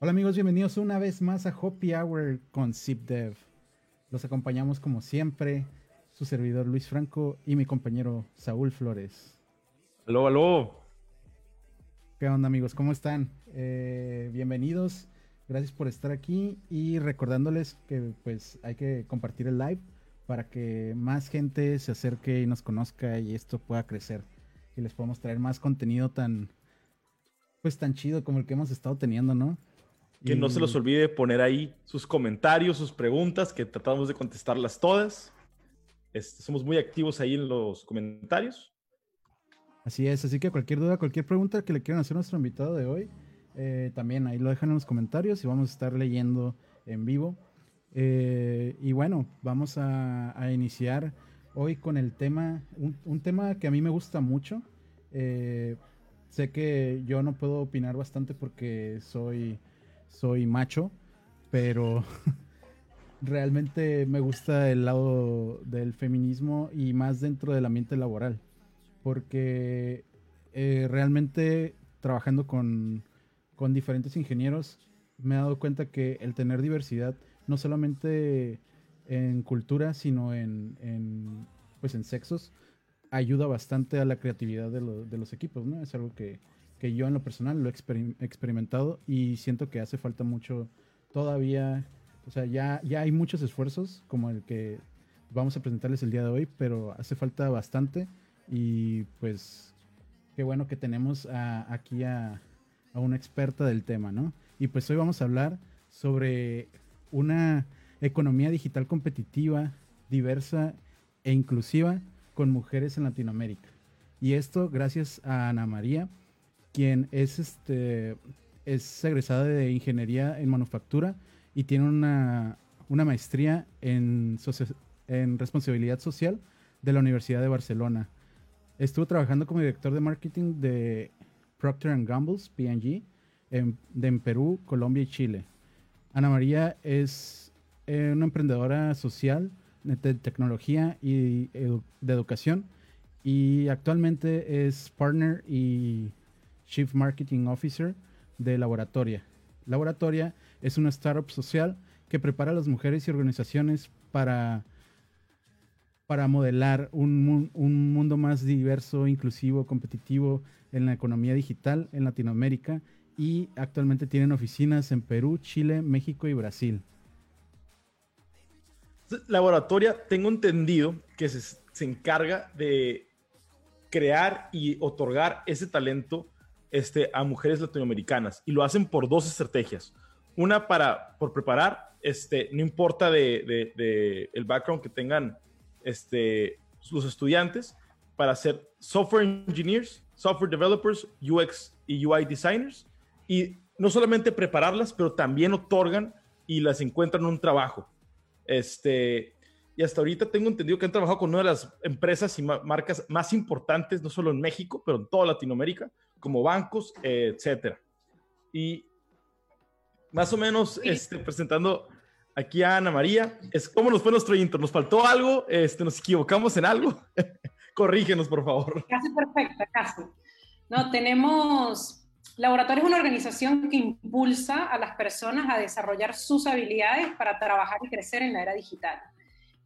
Hola amigos, bienvenidos una vez más a Happy Hour con ZipDev. Los acompañamos como siempre, su servidor Luis Franco y mi compañero Saúl Flores. Aló, aló. ¿Qué onda amigos? ¿Cómo están? Eh, bienvenidos, gracias por estar aquí y recordándoles que pues hay que compartir el live para que más gente se acerque y nos conozca y esto pueda crecer y les podamos traer más contenido tan pues tan chido como el que hemos estado teniendo, ¿no? Que no se los olvide poner ahí sus comentarios, sus preguntas, que tratamos de contestarlas todas. Este, somos muy activos ahí en los comentarios. Así es, así que cualquier duda, cualquier pregunta que le quieran hacer a nuestro invitado de hoy, eh, también ahí lo dejan en los comentarios y vamos a estar leyendo en vivo. Eh, y bueno, vamos a, a, iniciar hoy con el tema, un, un, tema que a mí me gusta mucho. Eh, sé que yo no puedo opinar bastante porque soy, soy macho, pero realmente me gusta el lado del feminismo y más dentro del ambiente laboral, porque eh, realmente trabajando con, con diferentes ingenieros me he dado cuenta que el tener diversidad no solamente en cultura, sino en, en, pues en sexos, ayuda bastante a la creatividad de, lo, de los equipos, ¿no? Es algo que, que, yo en lo personal lo he exper experimentado y siento que hace falta mucho todavía, o sea, ya, ya hay muchos esfuerzos como el que vamos a presentarles el día de hoy, pero hace falta bastante y pues qué bueno que tenemos a, aquí a, a una experta del tema, ¿no? Y pues hoy vamos a hablar sobre una economía digital competitiva, diversa e inclusiva con mujeres en Latinoamérica. Y esto gracias a Ana María, quien es, este, es egresada de Ingeniería en Manufactura y tiene una, una maestría en, en responsabilidad social de la Universidad de Barcelona. Estuvo trabajando como director de marketing de Procter Gamble, P&G, en Perú, Colombia y Chile. Ana María es eh, una emprendedora social de tecnología y de educación y actualmente es partner y chief marketing officer de Laboratoria. Laboratoria es una startup social que prepara a las mujeres y organizaciones para, para modelar un, un mundo más diverso, inclusivo, competitivo en la economía digital en Latinoamérica y actualmente tienen oficinas en Perú, Chile, México y Brasil. Laboratoria, tengo entendido que se, se, encarga de crear y otorgar ese talento este, a mujeres latinoamericanas y lo hacen por dos estrategias. Una para, por preparar, este, no importa de, de, el background que tengan este, los estudiantes, para ser software engineers, software developers, UX y UI designers, y no solamente prepararlas, pero también otorgan y las encuentran un trabajo. Este, y hasta ahorita tengo entendido que han trabajado con una de las empresas y marcas más importantes, no solo en México, pero en toda Latinoamérica, como bancos, etcétera. Y más o menos este, presentando aquí a Ana María, es cómo nos fue nuestro intro. ¿Nos faltó algo? Este, ¿Nos equivocamos en algo? Corrígenos, por favor. Casi perfecta, casi. No, tenemos Laboratorio es una organización que impulsa a las personas a desarrollar sus habilidades para trabajar y crecer en la era digital.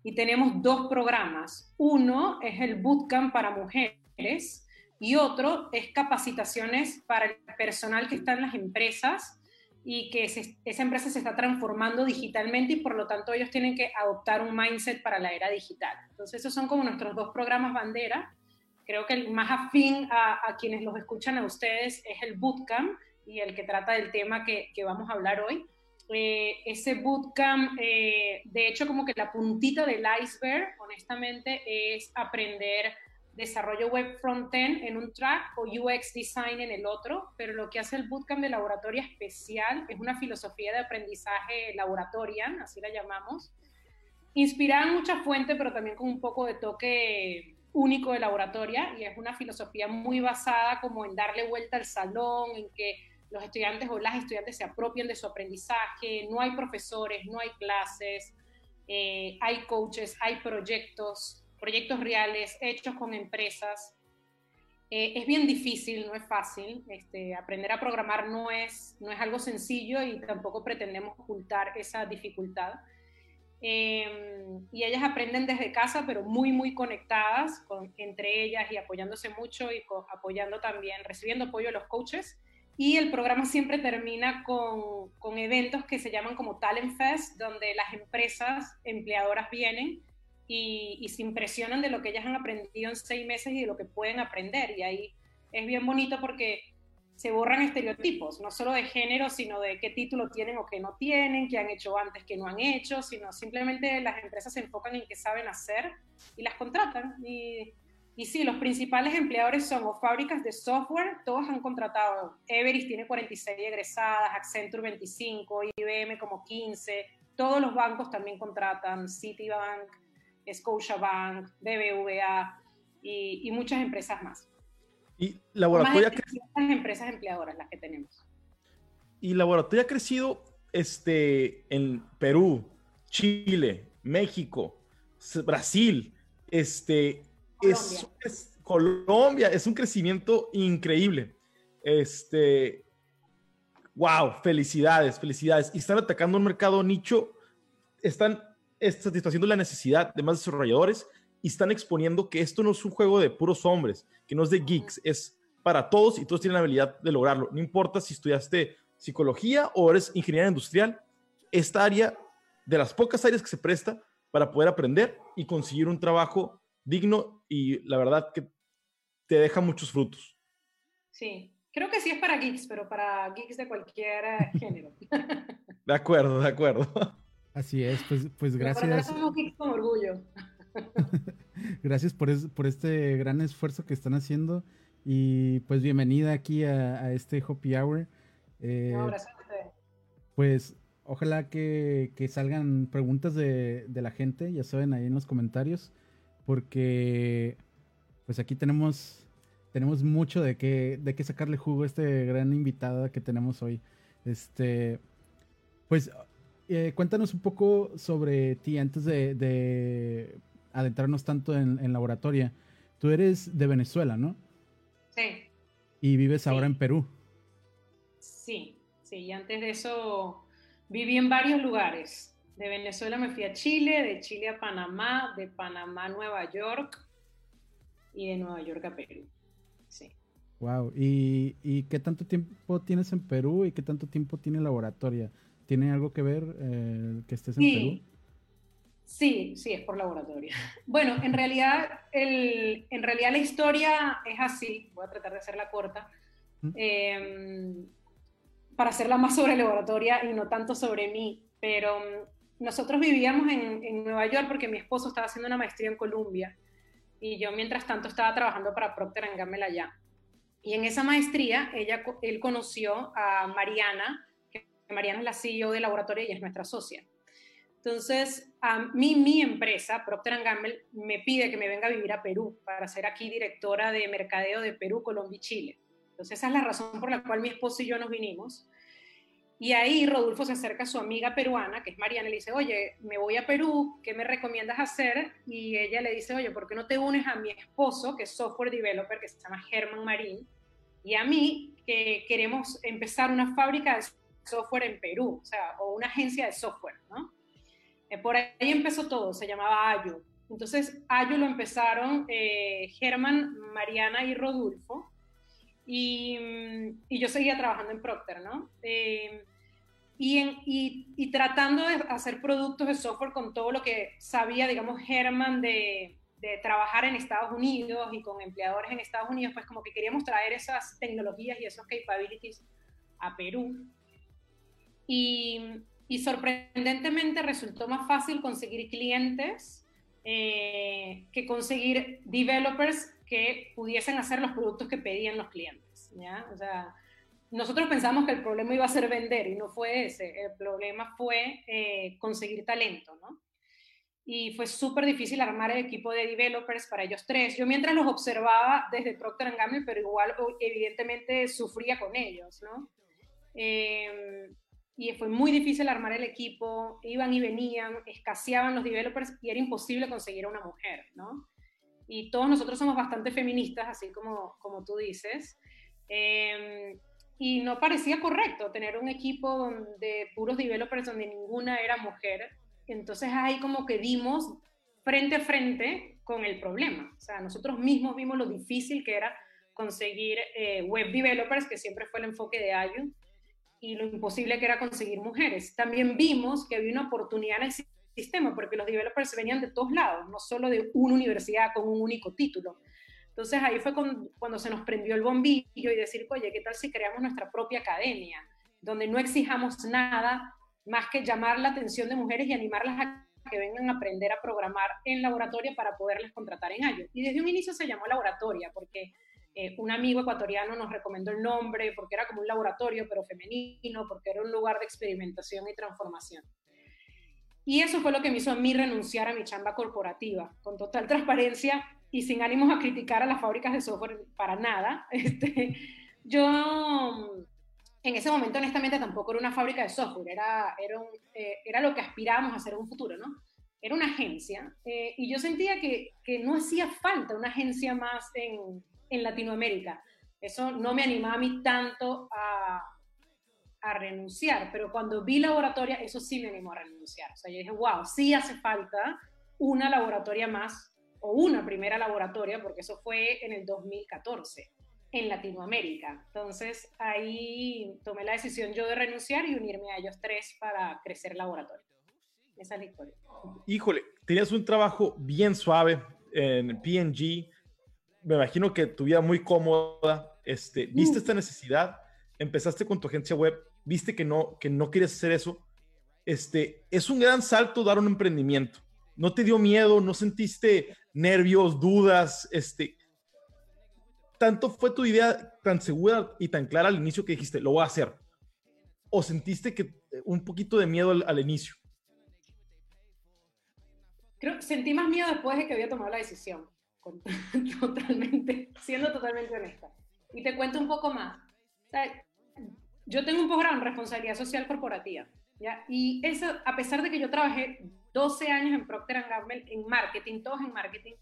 Y tenemos dos programas. Uno es el Bootcamp para mujeres y otro es capacitaciones para el personal que está en las empresas y que esa empresa se está transformando digitalmente y por lo tanto ellos tienen que adoptar un mindset para la era digital. Entonces esos son como nuestros dos programas bandera Creo que el más afín a, a, quienes los escuchan a ustedes es el bootcamp y el que trata del tema que, que vamos a hablar hoy. Eh, ese bootcamp, eh, de hecho, como que la puntita del iceberg, honestamente, es aprender desarrollo web frontend en un track o UX design en el otro, pero lo que hace el bootcamp de laboratorio especial es una filosofía de aprendizaje laboratorian, así la llamamos, inspirada en mucha fuente, pero también con un poco de toque único de laboratoria y es una filosofía muy basada como en darle vuelta al salón, en que los estudiantes o las estudiantes se apropien de su aprendizaje, no hay profesores, no hay clases, eh, hay coaches, hay proyectos, proyectos reales, hechos con empresas. Eh, es bien difícil, no es fácil. Este, aprender a programar no es, no es algo sencillo y tampoco pretendemos ocultar esa dificultad. Eh, y ellas aprenden desde casa, pero muy, muy conectadas con, entre ellas y apoyándose mucho y apoyando también, recibiendo apoyo de los coaches. Y el programa siempre termina con, con, eventos que se llaman como Talent Fest, donde las empresas empleadoras vienen y, y, se impresionan de lo que ellas han aprendido en seis meses y de lo que pueden aprender. Y ahí es bien bonito porque se borran estereotipos, no solo de género, sino de qué título tienen o qué no tienen, qué han hecho antes, qué no han hecho, sino simplemente las empresas se enfocan en qué saben hacer y las contratan. Y, y sí, los principales empleadores son o fábricas de software, todos han contratado. Everest tiene 46 egresadas, Accenture 25, IBM como 15, todos los bancos también contratan, Citibank, Scotiabank, BBVA y, y muchas empresas más. Y Laboratorio Las empresas empleadoras las que tenemos. Y Laboratorio ha crecido este, en Perú, Chile, México, Brasil, este, Colombia. Es, Colombia, es un crecimiento increíble. Este, wow, felicidades, felicidades. Y están atacando un mercado nicho, están satisfaciendo la necesidad de más desarrolladores y están exponiendo que esto no es un juego de puros hombres, que no es de geeks, es para todos y todos tienen la habilidad de lograrlo. No importa si estudiaste psicología o eres ingeniero industrial, esta área de las pocas áreas que se presta para poder aprender y conseguir un trabajo digno y la verdad que te deja muchos frutos. Sí, creo que sí es para geeks, pero para geeks de cualquier género. De acuerdo, de acuerdo. Así es, pues, pues gracias. Somos geeks con orgullo. Gracias por, por, este gran esfuerzo que están haciendo y pues bienvenida aquí a, este Hopi Hour. Eh, no, Pues ojalá que, que salgan preguntas de, de, la gente, ya saben, ahí en los comentarios, porque pues aquí tenemos, tenemos mucho de qué, de qué sacarle jugo a este gran invitada que tenemos hoy. Este, pues eh, cuéntanos un poco sobre ti antes de, de adentrarnos tanto en, laboratoria. Tú eres de Venezuela, ¿no? Sí. Y vives ahora en Perú. Sí, sí, y antes de eso viví en varios lugares. De Venezuela me fui a Chile, de Chile a Panamá, de Panamá a Nueva York y de Nueva York a Perú. Sí. Wow, ¿Y, ¿Y, qué tanto tiempo tienes en Perú y qué tanto tiempo tiene laboratoria? ¿Tiene algo que ver eh, que estés en Perú? Sí, sí, es por laboratorio. Bueno, en realidad, el, en realidad la historia es así, voy a tratar de hacerla corta, em, para hacerla más sobre laboratoria y no tanto sobre mí, pero mm, nosotros vivíamos en, en, Nueva York porque mi esposo estaba haciendo una maestría en Columbia y yo mientras tanto estaba trabajando para Procter Gamble allá. Y en esa maestría ella, él conoció a Mariana, que Mariana es la CEO de laboratorio y es nuestra socia. Entonces, a mí, mi empresa, Procter Gamble, me pide que me venga a vivir a Perú para ser aquí directora de mercadeo de Perú, Colombia y Chile. Entonces, esa es la razón por la cual mi esposo y yo nos vinimos. Y ahí Rodolfo se acerca a su amiga peruana, que es Mariana, y le dice, oye, me voy a Perú, ¿qué me recomiendas hacer? Y ella le dice, oye, ¿por qué no te unes a mi esposo, que es software developer, que se llama Germán Marín, y a mí, que queremos empezar una fábrica de software en Perú, o sea, o una agencia de software, ¿no? Eh, por ahí empezó todo, se llamaba Ayo. Entonces, Ayo lo empezaron eh, Germán, Mariana y Rodolfo, y, mm, yo seguía trabajando en Procter, ¿no? Eh, y, tratando de hacer productos de software con todo lo que sabía, digamos, Germán de, de, trabajar en Estados Unidos y con empleadores en Estados Unidos, pues como que queríamos traer esas tecnologías y esos capabilities a Perú. Y, y sorprendentemente resultó más fácil conseguir clientes eh, que conseguir developers que pudiesen hacer los productos que pedían los clientes. ¿ya? O sea, nosotros pensamos que el problema iba a ser vender y no fue ese. El problema fue eh, conseguir talento, ¿no? Y fue súper difícil armar el equipo de developers para ellos tres. Yo mientras los observaba desde Procter Gamble, pero igual evidentemente sufría con ellos, ¿no? Eh, y fue muy difícil armar el equipo, iban y venían, escaseaban los developers y era imposible conseguir a una mujer, ¿no? y todos nosotros somos bastante feministas, así como, como tú dices. Em, y no parecía correcto tener un equipo de puros developers donde ninguna era mujer. Entonces ahí como que dimos frente a frente con el problema. O sea, nosotros mismos vimos lo difícil que era conseguir eh, web developers, que siempre fue el enfoque de Ayun, y lo imposible que era conseguir mujeres. También vimos que había una oportunidad en el sistema, porque los developers venían de todos lados, no solo de una universidad con un único título. Entonces ahí fue cuando, se nos prendió el bombillo y decir, oye, ¿qué tal si creamos nuestra propia academia, donde no exijamos nada más que llamar la atención de mujeres y animarlas a que vengan a aprender a programar en laboratorio para poderles contratar en ello? Y desde un inicio se llamó laboratoria, porque eh, un amigo ecuatoriano nos recomendó el nombre, porque era como un laboratorio, pero femenino, porque era un lugar de experimentación y transformación. Y eso fue lo que me hizo a mí renunciar a mi chamba corporativa, con total transparencia y sin ánimos a criticar a las fábricas de software para nada. Este, yo en ese momento honestamente tampoco era una fábrica de software, era, era, eh, era lo que aspirábamos a hacer en un futuro, ¿no? Era una agencia eh, y yo sentía que, que, no hacía falta una agencia más en, en, Latinoamérica. Eso no me animaba a mí tanto a, a renunciar, pero cuando vi laboratoria, eso sí me animó a renunciar. O sea, yo dije, wow, sí hace falta una laboratoria más o una primera laboratoria, porque eso fue en el 2014 en Latinoamérica. Entonces ahí tomé la decisión yo de renunciar y unirme a ellos tres para crecer el laboratorio. Esa es la historia. Híjole, tenías un trabajo bien suave en PNG. Me imagino que tu vida muy cómoda. Este, ¿Viste mm. esta necesidad? Empezaste con tu agencia web. ¿Viste que no, que no querías hacer eso? Este, es un gran salto dar un emprendimiento. ¿No te dio miedo? ¿No sentiste nervios, dudas? Este, ¿Tanto fue tu idea tan segura y tan clara al inicio que dijiste, lo voy a hacer? ¿O sentiste que eh, un poquito de miedo al, inicio? Creo, sentí más miedo después de que había tomado la decisión, totalmente, siendo totalmente honesta. Y te cuento un poco más. yo tengo un posgrado en responsabilidad social corporativa. ¿ya? Y eso, a pesar de que yo trabajé 12 años en Procter Gamble en marketing, todos en marketing,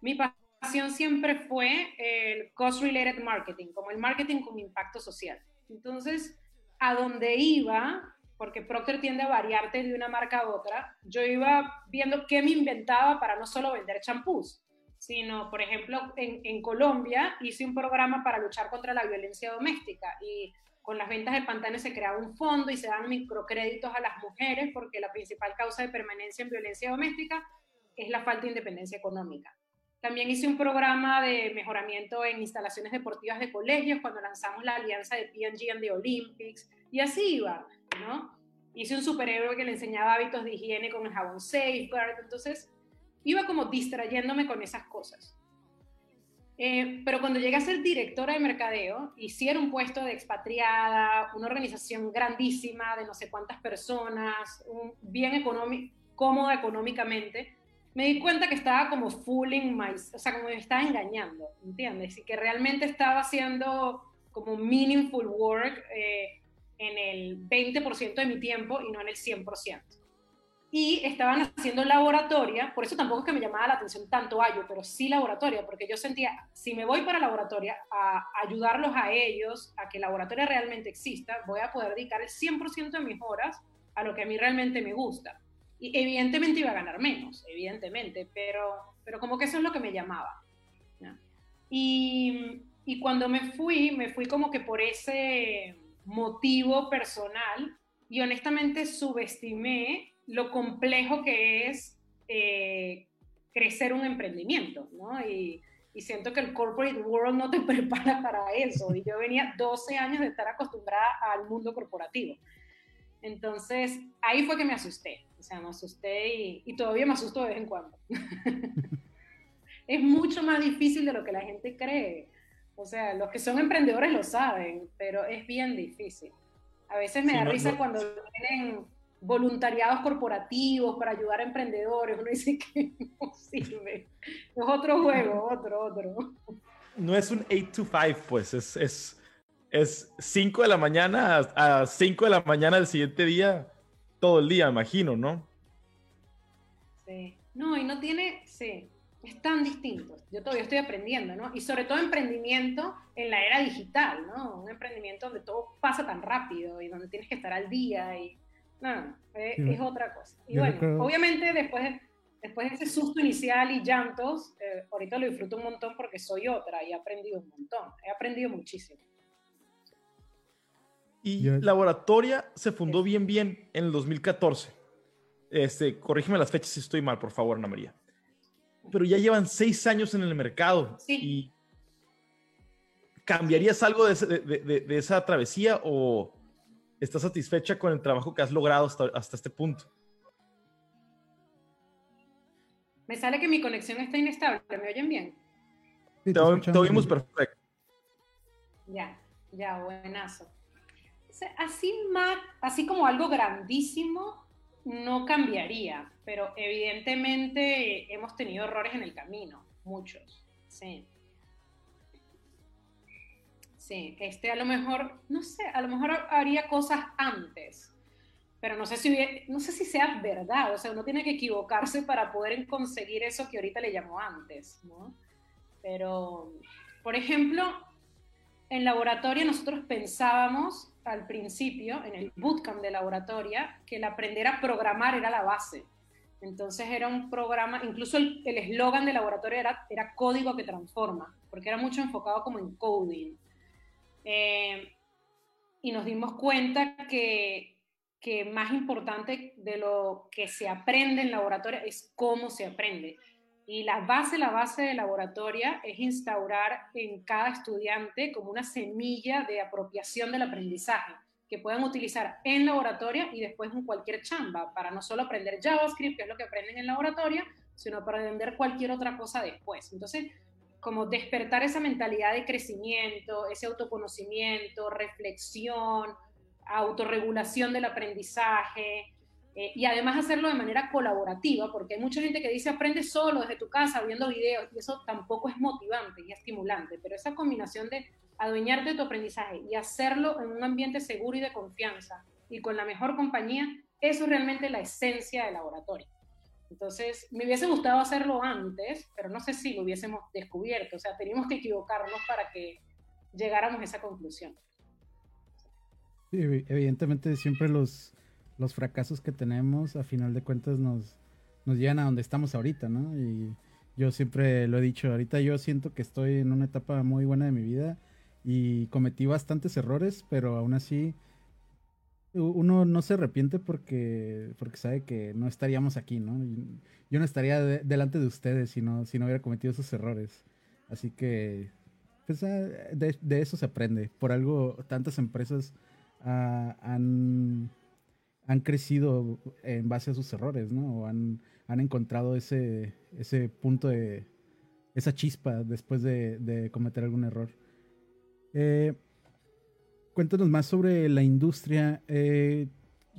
mi pasión siempre fue el cost-related marketing, como el marketing con impacto social. Entonces, a donde iba, porque Procter tiende a variarte de una marca a otra, yo iba viendo qué me inventaba para no solo vender champús, sino, por ejemplo, en, Colombia hice un programa para luchar contra la violencia doméstica y con las ventas de pantanes se creaba un fondo y se dan microcréditos a las mujeres porque la principal causa de permanencia en violencia doméstica es la falta de independencia económica. También hice un programa de mejoramiento en instalaciones deportivas de colegios cuando lanzamos la alianza de P&G en the Olympics y así iba, ¿no? Hice un superhéroe que le enseñaba hábitos de higiene con el jabón Safeguard, entonces iba como distrayéndome con esas cosas. Eh, pero cuando llegué a ser directora de mercadeo, hicieron un puesto de expatriada, una organización grandísima de no sé cuántas personas, un, bien cómoda económicamente, me di cuenta que estaba como fooling my, o sea, como me estaba engañando, ¿entiendes? Y que realmente estaba haciendo como meaningful work eh, en el 20% de mi tiempo y no en el 100% y estaban haciendo laboratoria, por eso tampoco es que me llamaba la atención tanto Ayo, pero sí laboratoria, porque yo sentía, si me voy para laboratoria a ayudarlos a ellos, a que laboratoria realmente exista, voy a poder dedicar el 100% de mis horas a lo que a mí realmente me gusta. Y evidentemente iba a ganar menos, evidentemente, pero, pero como que eso es lo que me llamaba. Y, y cuando me fui, me fui como que por ese motivo personal y honestamente subestimé lo complejo que es eh, crecer un emprendimiento, ¿no? Y, siento que el corporate world no te prepara para eso. Y yo venía 12 años de estar acostumbrada al mundo corporativo. Entonces, ahí fue que me asusté. O sea, me asusté y, y todavía me asusto de vez en cuando. es mucho más difícil de lo que la gente cree. O sea, los que son emprendedores lo saben, pero es bien difícil. A veces me da risa cuando vienen voluntariados corporativos para ayudar a emprendedores. Uno dice que no sirve. Es otro juego, otro, otro. No es un 8 to 5, pues es, es, es 5 de la mañana a 5 de la mañana del siguiente día, todo el día, imagino, ¿no? Sí. No, y no tiene, sí. es tan distinto. Yo todavía estoy aprendiendo, ¿no? Y sobre todo emprendimiento en la era digital, ¿no? Un emprendimiento donde todo pasa tan rápido y donde tienes que estar al día y... No, es, otra cosa. Y bueno, obviamente después de, después de ese susto inicial y llantos, eh, ahorita lo disfruto un montón porque soy otra y he aprendido un montón. He aprendido muchísimo. Y Laboratoria se fundó bien, bien en el 2014. Este, corrígeme las fechas si estoy mal, por favor, Ana María pero ya llevan seis años en el mercado. Y ¿Cambiarías algo de, esa travesía o estás satisfecha con el trabajo que has logrado hasta, este punto? Me sale que mi conexión está inestable. ¿Me oyen bien? te, oímos perfecto. Ya, ya, buenazo. así, así como algo grandísimo, no cambiaría, pero evidentemente hemos tenido errores en el camino, muchos, sí. Sí, este a lo mejor, no sé, a lo mejor haría cosas antes, pero no sé si, no sé si sea verdad, o sea, uno tiene que equivocarse para poder conseguir eso que ahorita le llamo antes, ¿no? Pero, por ejemplo, en laboratorio nosotros pensábamos al principio, en el bootcamp de laboratoria, que el aprender a programar era la base. Entonces era un programa, incluso el eslogan de laboratorio era, era código que transforma, porque era mucho enfocado como en coding. Eh, y nos dimos cuenta que, que más importante de lo que se aprende en laboratorio es cómo se aprende. Y la base, la base de laboratoria es instaurar en cada estudiante como una semilla de apropiación del aprendizaje que puedan utilizar en laboratoria y después en cualquier chamba, para no solo aprender JavaScript, que es lo que aprenden en laboratoria, sino para aprender cualquier otra cosa después. Entonces, como despertar esa mentalidad de crecimiento, ese autoconocimiento, reflexión, autorregulación del aprendizaje, eh, y además hacerlo de manera colaborativa, porque hay mucha gente que dice aprende solo desde tu casa viendo videos y eso tampoco es motivante y estimulante, pero esa combinación de adueñarte de tu aprendizaje y hacerlo en un ambiente seguro y de confianza y con la mejor compañía, eso es realmente la esencia del laboratorio. Entonces, me hubiese gustado hacerlo antes, pero no sé si lo hubiésemos descubierto, o sea, teníamos que equivocarnos para que llegáramos a esa conclusión. Sí, evidentemente siempre los, los fracasos que tenemos a final de cuentas nos, nos llevan a donde estamos ahorita, ¿no? Y yo siempre lo he dicho, ahorita yo siento que estoy en una etapa muy buena de mi vida y cometí bastantes errores, pero aún así uno no se arrepiente porque, porque sabe que no estaríamos aquí, ¿no? yo no estaría delante de ustedes si no, si no hubiera cometido esos errores. Así que, pues, ah, de, eso se aprende. Por algo tantas empresas ah, han han crecido en base a sus errores, ¿no? O han, encontrado ese, ese punto de, esa chispa después de, cometer algún error. Eh, cuéntanos más sobre la industria. Eh,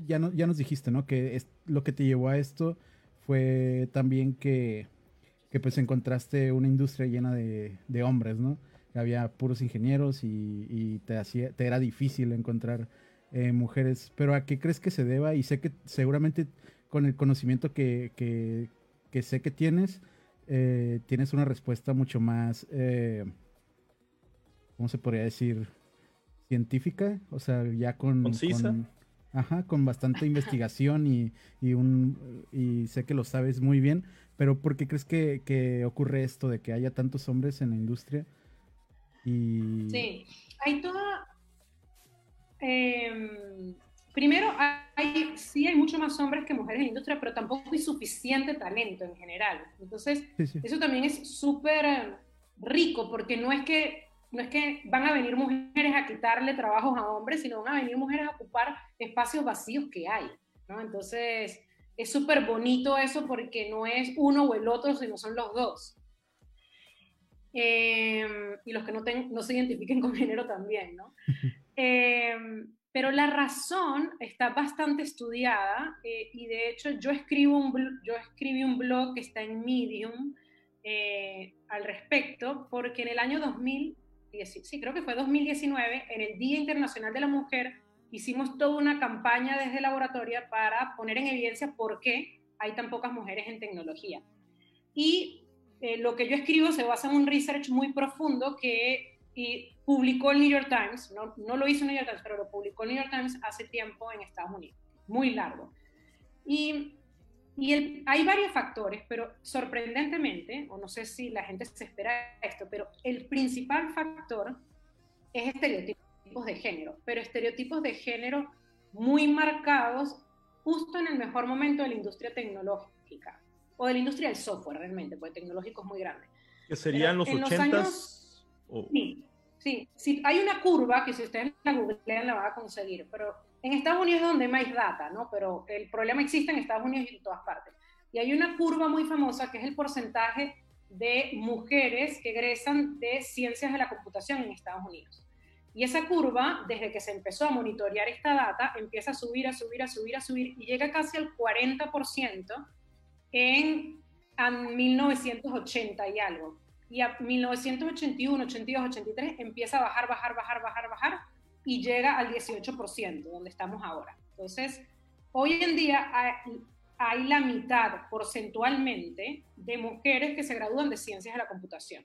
ya, no, ya nos dijiste, ¿no? Que lo que te llevó a esto fue también que, que pues encontraste una industria llena de, hombres, ¿no? Había puros ingenieros y, te, era difícil encontrar eh, mujeres. Pero ¿a qué crees que se deba? Y sé que seguramente con el conocimiento que, que, sé que tienes, eh, tienes una respuesta mucho más, ¿cómo se podría decir? Científica, o sea, ya con... Concisa. ajá, con bastante investigación y, y, un, y sé que lo sabes muy bien, pero ¿por qué crees que, que ocurre esto de que haya tantos hombres en la industria? Y... Sí, hay toda, Em, primero, hay, sí hay mucho más hombres que mujeres en la industria, pero tampoco hay suficiente talento en general. Entonces, eso también es súper rico, porque no es, que, no es que van a venir mujeres a quitarle trabajos a hombres, sino van a venir mujeres a ocupar espacios vacíos que hay. ¿no? Entonces, es súper bonito eso porque no es uno o el otro, sino son los dos. Em, y los que no, no se identifiquen con género también, ¿no? Em, pero la razón está bastante estudiada eh, y de hecho yo, escribo un, yo escribí un blog que está en Medium eh, al respecto porque en el año 2000, sí, creo que fue 2019, en el Día Internacional de la Mujer, hicimos toda una campaña desde laboratoria para poner en evidencia por qué hay tan pocas mujeres en tecnología. Y eh, lo que yo escribo se basa en un research muy profundo que y publicó el New York Times, no, no lo hizo el New York Times, pero lo publicó el New York Times hace tiempo en Estados Unidos, muy largo. Y, y hay varios factores, pero sorprendentemente, o no sé si la gente se espera esto, pero el principal factor es estereotipos de género, pero estereotipos de género muy marcados justo en el mejor momento de la industria tecnológica o de la industria del software realmente, porque tecnológico es muy grande. Que serían los 80 Sí, sí, sí, hay una curva que si ustedes la googlean la van a conseguir, pero en Estados Unidos es donde más data, ¿no? Pero el problema existe en Estados Unidos y en todas partes. Y hay una curva muy famosa que es el porcentaje de mujeres que egresan de ciencias de la computación en Estados Unidos. Y esa curva, desde que se empezó a monitorear esta data, empieza a subir, a subir, a subir, a subir y llega casi al 40% en, en 1980 y algo. Y a 1981, 82, 83 empieza a bajar, bajar, bajar, bajar, bajar y llega al 18%, donde estamos ahora. Entonces, hoy en día hay, la mitad porcentualmente de mujeres que se gradúan de ciencias de la computación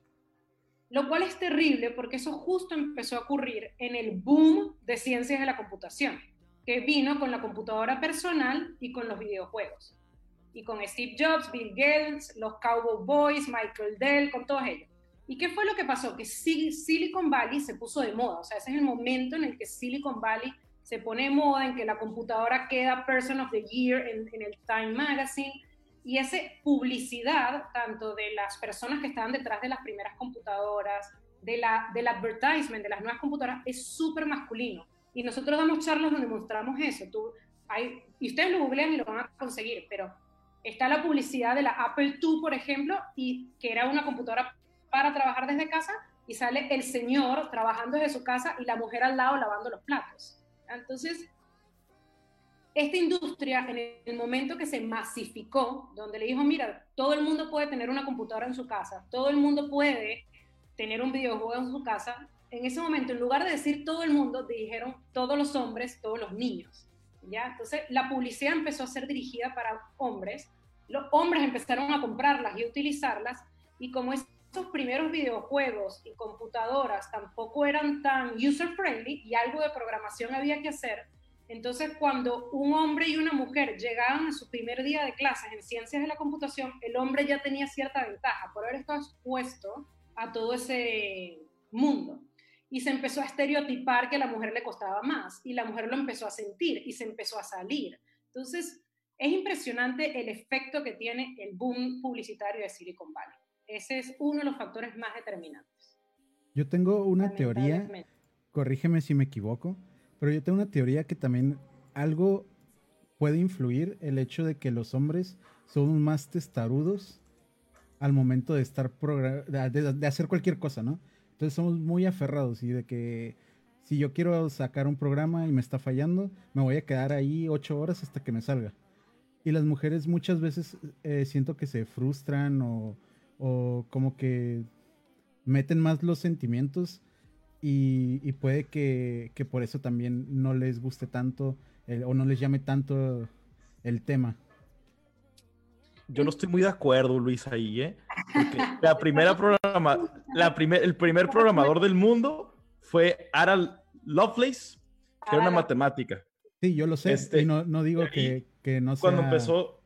lo cual es terrible porque eso justo empezó a ocurrir en el boom de ciencias de la computación, que vino con la computadora personal y con los videojuegos. Y con Steve Jobs, Bill Gates, los Cowboy Boys, Michael Dell, con todos ellos. ¿Y qué fue lo que pasó? Que Silicon Valley se puso de moda, o sea, ese es el momento en el que Silicon Valley se pone de moda, en que la computadora queda Person of the Year en, en el Time Magazine, y esa publicidad, tanto de las personas que estaban detrás de las primeras computadoras, de la, del advertisement de las nuevas computadoras, es súper masculino. Y nosotros damos charlas donde mostramos eso. Tú, hay, y ustedes lo googlean y lo van a conseguir, pero está la publicidad de la Apple II, por ejemplo, y que era una computadora para trabajar desde casa, y sale el señor trabajando desde su casa y la mujer al lado lavando los platos. Entonces, esta industria, en el momento que se masificó, donde le dijo, mira, todo el mundo puede tener una computadora en su casa, todo el mundo puede tener un videojuego en su casa, en ese momento, en lugar de decir todo el mundo, dijeron todos los hombres, todos los niños. ¿ya? Entonces, la publicidad empezó a ser dirigida para hombres, los hombres empezaron a comprarlas y a utilizarlas, y como estos primeros videojuegos y computadoras tampoco eran tan user-friendly y algo de programación había que hacer, entonces, cuando un hombre y una mujer llegaban a su primer día de clases en ciencias de la computación, el hombre ya tenía cierta ventaja por haber estado expuesto a todo ese mundo. Y se empezó a estereotipar que a la mujer le costaba más y la mujer lo empezó a sentir y se empezó a salir. Entonces, es impresionante el efecto que tiene el boom publicitario de Silicon Valley. Ese es uno de los factores más determinantes. Yo tengo una teoría, corrígeme si me equivoco, pero yo tengo una teoría que también algo puede influir el hecho de que los hombres son más testarudos al momento de estar de, hacer cualquier cosa, ¿no? Entonces somos muy aferrados y de que si yo quiero sacar un programa y me está fallando, me voy a quedar ahí ocho horas hasta que me salga. Y las mujeres muchas veces eh, siento que se frustran o, o como que meten más los sentimientos y, puede que, por eso también no les guste tanto o no les llame tanto el tema. Yo no estoy muy de acuerdo, Luis, ahí, ¿eh? la primera programa, la primer, el primer programador del mundo fue Ara Lovelace, que era una matemática. Sí, yo lo sé. Este, y no, digo que, no sea... Cuando empezó,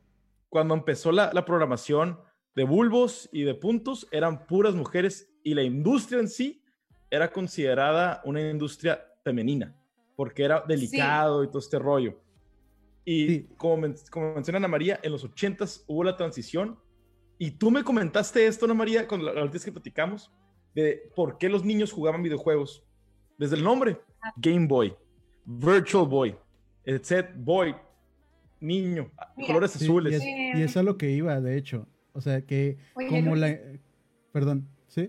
cuando empezó la, la programación de bulbos y de puntos, eran puras mujeres y la industria en sí era considerada una industria femenina, porque era delicado y todo este rollo. Y como, como menciona Ana María, en los 80s hubo la transición. Y tú me comentaste esto, Ana María, con la, última vez que platicamos, de por qué los niños jugaban videojuegos. Desde el nombre, ah. Game Boy, Virtual Boy, etc. Boy, niño, colores azules. Y, eso es lo que iba, de hecho. O sea, que como la... Perdón, ¿sí?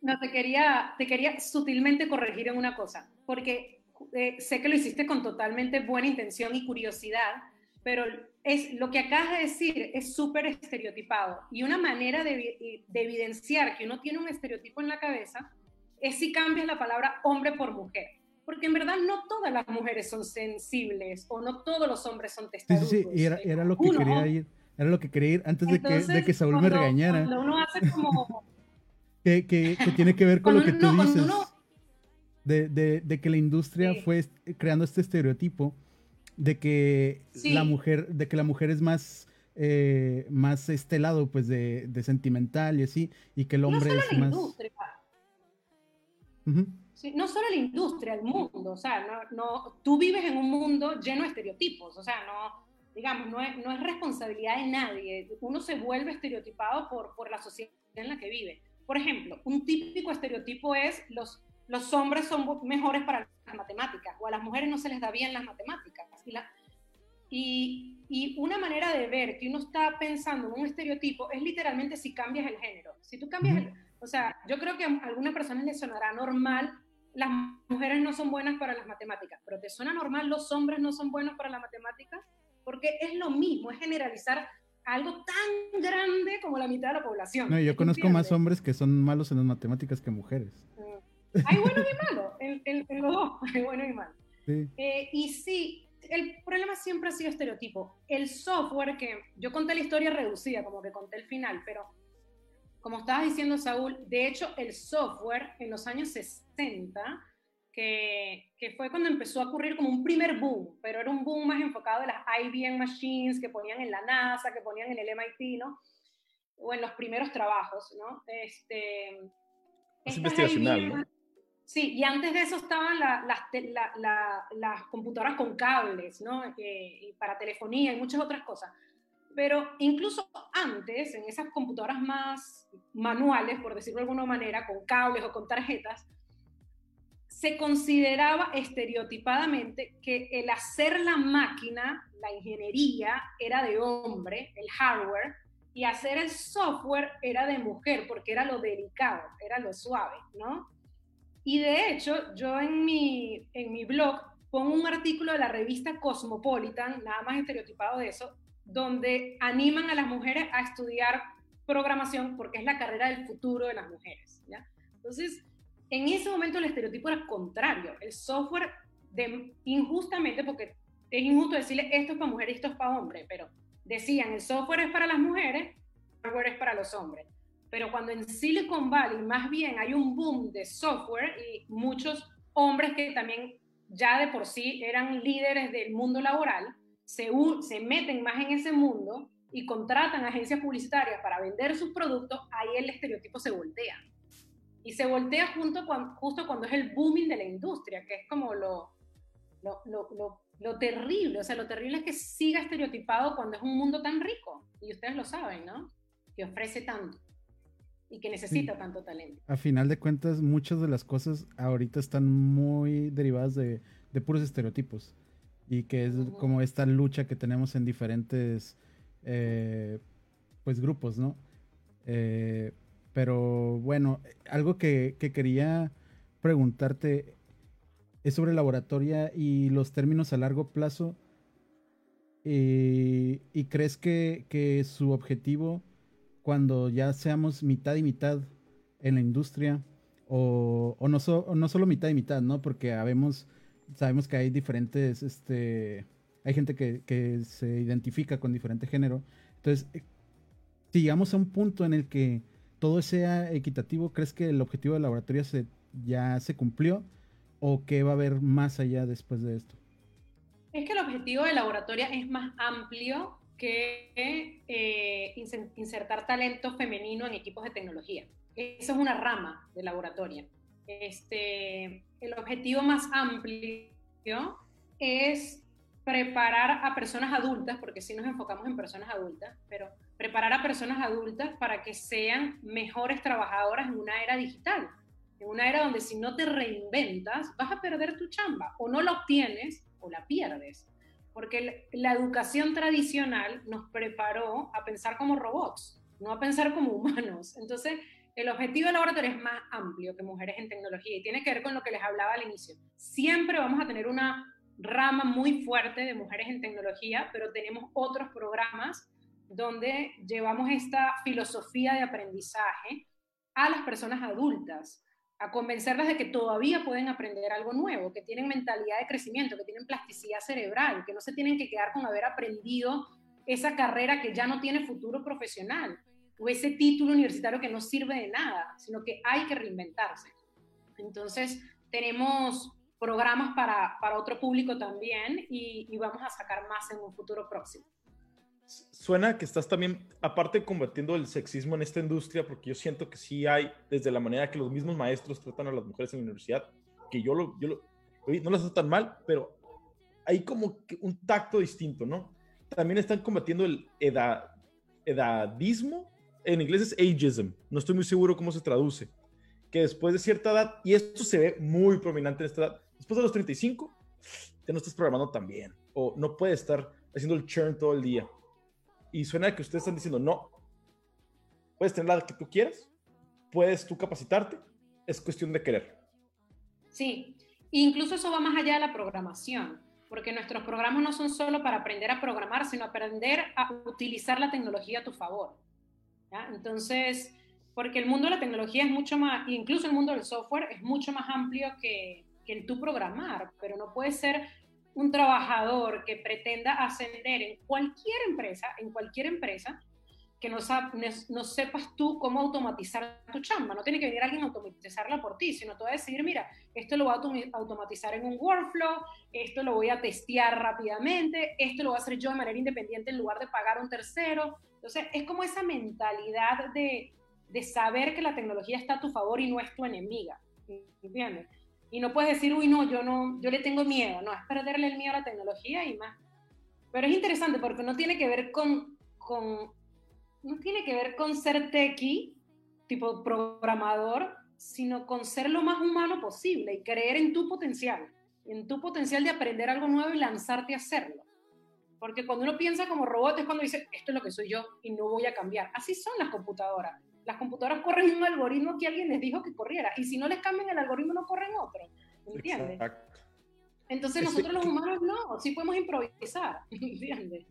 No, te quería, te quería sutilmente corregir en una cosa, porque eh, sé que lo hiciste con totalmente buena intención y curiosidad, pero es, lo que acabas de decir es súper estereotipado. Y una manera de, de, evidenciar que uno tiene un estereotipo en la cabeza es si cambias la palabra hombre por mujer. Porque en verdad no todas las mujeres son sensibles o no todos los hombres son testarudos. Sí, sí, era, era, lo que quería ir Era lo que quería ir antes de, que, de que Saúl me regañara. Cuando uno hace como... que, que, que, tiene que ver con lo que tú dices. De, de, de, que la industria fue creando este estereotipo de que la mujer, de que la mujer es más, eh, más este lado, pues, de, de, sentimental y así, y que el hombre no solo es la más. Industria. sí, no solo la industria, el mundo, o sea, no, no, tú vives en un mundo lleno de estereotipos, o sea, no, digamos, no es, no es responsabilidad de nadie, uno se vuelve estereotipado por, por la sociedad en la que vive. Por ejemplo, un típico estereotipo es los, los hombres son mejores para las matemáticas o a las mujeres no se les da bien las matemáticas. Y, la, y, y, una manera de ver que uno está pensando en un estereotipo es literalmente si cambias el género. Si tú cambias, o sea, yo creo que a algunas personas les sonará normal las mujeres no son buenas para las matemáticas, pero ¿te suena normal los hombres no son buenos para las matemáticas? Porque es lo mismo, es generalizar algo tan grande como la mitad de la población. No, yo conozco más hombres que son malos en las matemáticas que mujeres. Mm. Hay bueno y malo, en, en, los dos, hay bueno y malo. Sí. Eh, y sí, el problema siempre ha sido estereotipo. El software, que yo conté la historia reducida, como que conté el final, pero como estabas diciendo, Saúl, de hecho, el software en los años 60 que, que, fue cuando empezó a ocurrir como un primer boom, pero era un boom más enfocado en las IBM Machines que ponían en la NASA, que ponían en el MIT, ¿no? O en los primeros trabajos, ¿no? Este, es investigacional, ¿no? Sí, y antes de eso estaban la, las, la, las computadoras con cables, ¿no? Eh, y para telefonía y muchas otras cosas. Pero incluso antes, en esas computadoras más manuales, por decirlo de alguna manera, con cables o con tarjetas, se consideraba estereotipadamente que el hacer la máquina, la ingeniería, era de hombre, el hardware, y hacer el software era de mujer, porque era lo delicado, era lo suave, ¿no? Y de hecho, yo en mi, en mi blog pongo un artículo de la revista Cosmopolitan, nada más estereotipado de eso, donde animan a las mujeres a estudiar programación porque es la carrera del futuro de las mujeres, ¿ya? Entonces, en ese momento el estereotipo era contrario. El software, de, injustamente, porque es injusto decirle esto es para mujeres y esto es para hombres, pero decían el software es para las mujeres, el hardware es para los hombres. Pero cuando en Silicon Valley más bien hay un boom de software y muchos hombres que también ya de por sí eran líderes del mundo laboral, se, se meten más en ese mundo y contratan agencias publicitarias para vender sus productos, ahí el estereotipo se voltea y se voltea junto justo cuando es el booming de la industria, que es como lo, lo, lo, lo, terrible. O sea, lo terrible es que siga estereotipado cuando es un mundo tan rico. Y ustedes lo saben, ¿no? Que ofrece tanto y que necesita tanto talento. A final de cuentas, muchas de las cosas ahorita están muy derivadas de, de puros estereotipos. Y que es como esta lucha que tenemos en diferentes eh, pues grupos, ¿no? Eh, pero bueno, algo que, quería preguntarte es sobre laboratoria y los términos a largo plazo. Eh, ¿Y crees que, su objetivo, cuando ya seamos mitad y mitad en la industria, o, no, no solo mitad y mitad, ¿no? Porque sabemos, que hay diferentes, este, hay gente que, que se identifica con diferente género. Entonces, si llegamos a un punto en el que todo sea equitativo, ¿crees que el objetivo del laboratorio se, ya se cumplió o qué va a haber más allá después de esto? Es que el objetivo de laboratorio es más amplio que eh, insertar talento femenino en equipos de tecnología. Eso es una rama de laboratorio. Este, el objetivo más amplio es preparar a personas adultas, porque si nos enfocamos en personas adultas, pero preparar a personas adultas para que sean mejores trabajadoras en una era digital, en una era donde si no te reinventas vas a perder tu chamba, o no la obtienes o la pierdes, porque la educación tradicional nos preparó a pensar como robots, no a pensar como humanos. Entonces, el objetivo del laboratorio es más amplio que mujeres en tecnología y tiene que ver con lo que les hablaba al inicio. Siempre vamos a tener una rama muy fuerte de mujeres en tecnología, pero tenemos otros programas donde llevamos esta filosofía de aprendizaje a las personas adultas, a convencerlas de que todavía pueden aprender algo nuevo, que tienen mentalidad de crecimiento, que tienen plasticidad cerebral, que no se tienen que quedar con haber aprendido esa carrera que ya no tiene futuro profesional o ese título universitario que no sirve de nada, sino que hay que reinventarse. Entonces, tenemos programas para, para otro público también y, y vamos a sacar más en un futuro próximo suena que estás también, aparte, combatiendo el sexismo en esta industria, porque yo siento que sí hay, desde la manera que los mismos maestros tratan a las mujeres en la universidad, que yo lo, yo lo, no las hago tan mal, pero hay como un tacto distinto, ¿no? También están combatiendo el edad, edadismo, en inglés es ageism, no estoy muy seguro cómo se traduce, que después de cierta edad, y esto se ve muy prominente en esta edad, después de los 35, ya no estás programando tan bien, o no puedes estar haciendo el churn todo el día. Y suena que ustedes están diciendo, no, puedes tener la que tú quieras, puedes tú capacitarte, es cuestión de querer. Sí, incluso eso va más allá de la programación, porque nuestros programas no son solo para aprender a programar, sino aprender a utilizar la tecnología a tu favor. Entonces, porque el mundo de la tecnología es mucho más, incluso el mundo del software es mucho más amplio que, que el tú programar, pero no puede ser un trabajador que pretenda ascender en cualquier empresa, en cualquier empresa, que no, sepas tú cómo automatizar tu chamba. No tiene que venir alguien a automatizarla por ti, sino tú vas a decir, mira, esto lo voy a automatizar en un workflow, esto lo voy a testear rápidamente, esto lo voy a hacer yo de manera independiente en lugar de pagar a un tercero. Entonces, es como esa mentalidad de, de saber que la tecnología está a tu favor y no es tu enemiga. ¿Entiendes? Y no puedes decir, uy, no, yo no, yo le tengo miedo, no, es perderle el miedo a la tecnología y más. Pero es interesante porque no tiene que ver con, con no tiene que ver con ser tequi, tipo programador, sino con ser lo más humano posible y creer en tu potencial, en tu potencial de aprender algo nuevo y lanzarte a hacerlo. Porque cuando uno piensa como robot es cuando dice, esto es lo que soy yo y no voy a cambiar. Así son las computadoras las computadoras corren un algoritmo que alguien les dijo que corriera. Y si no les cambian el algoritmo, no corren otro. ¿Entiendes? Exacto. Entonces nosotros los humanos no, sí podemos improvisar. ¿Entiendes?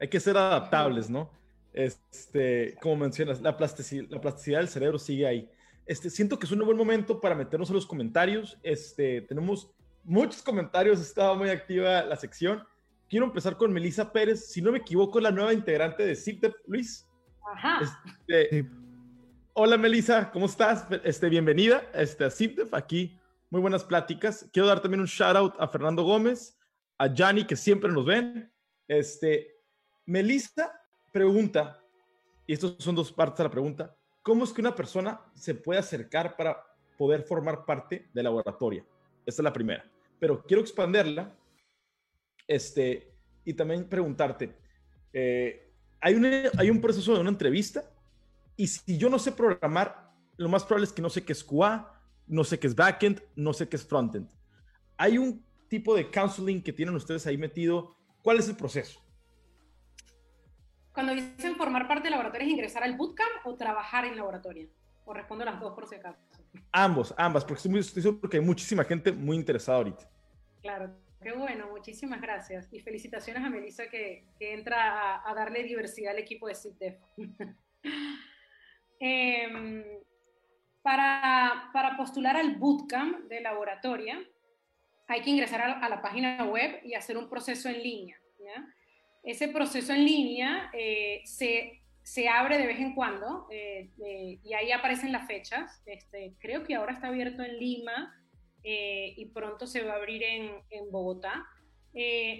Hay que ser adaptables, ¿no? Este, como mencionas, la plasticidad, la plasticidad del cerebro sigue ahí. Este, siento que es un buen momento para meternos en los comentarios. Este, tenemos muchos comentarios, estaba muy activa la sección. Quiero empezar con Melissa Pérez, si no me equivoco, la nueva integrante de CIPTEP, Luis. Ajá. Este, Hola Melissa, ¿cómo estás? Este, bienvenida este, a CIPDEF, aquí muy buenas pláticas. Quiero dar también un shout out a Fernando Gómez, a Gianni, que siempre nos ven. Este, Melissa pregunta, y estas son dos partes de la pregunta, ¿cómo es que una persona se puede acercar para poder formar parte de laboratorio? Esta es la primera. Pero quiero expanderla este, y también preguntarte, eh, ¿hay, ¿hay un proceso de una entrevista y si yo no sé programar, lo más probable es que no sé qué es QA, no sé qué es backend, no sé qué es frontend. Hay un tipo de counseling que tienen ustedes ahí metido. ¿Cuál es el proceso? Cuando dicen formar parte del laboratorio, ¿es ingresar al bootcamp o trabajar en laboratorio? O respondo las dos por si acaso. Ambos, ambas, porque estoy, muy, seguro que hay muchísima gente muy interesada ahorita. Claro, qué bueno, muchísimas gracias. Y felicitaciones a Melissa que, que entra a, a, darle diversidad al equipo de CITEF. Em, para, postular al bootcamp de laboratoria, hay que ingresar a, la página web y hacer un proceso en línea. Ese proceso en línea eh, se, abre de vez en cuando eh, y ahí aparecen las fechas. Este, creo que ahora está abierto en Lima eh, y pronto se va a abrir en Bogotá.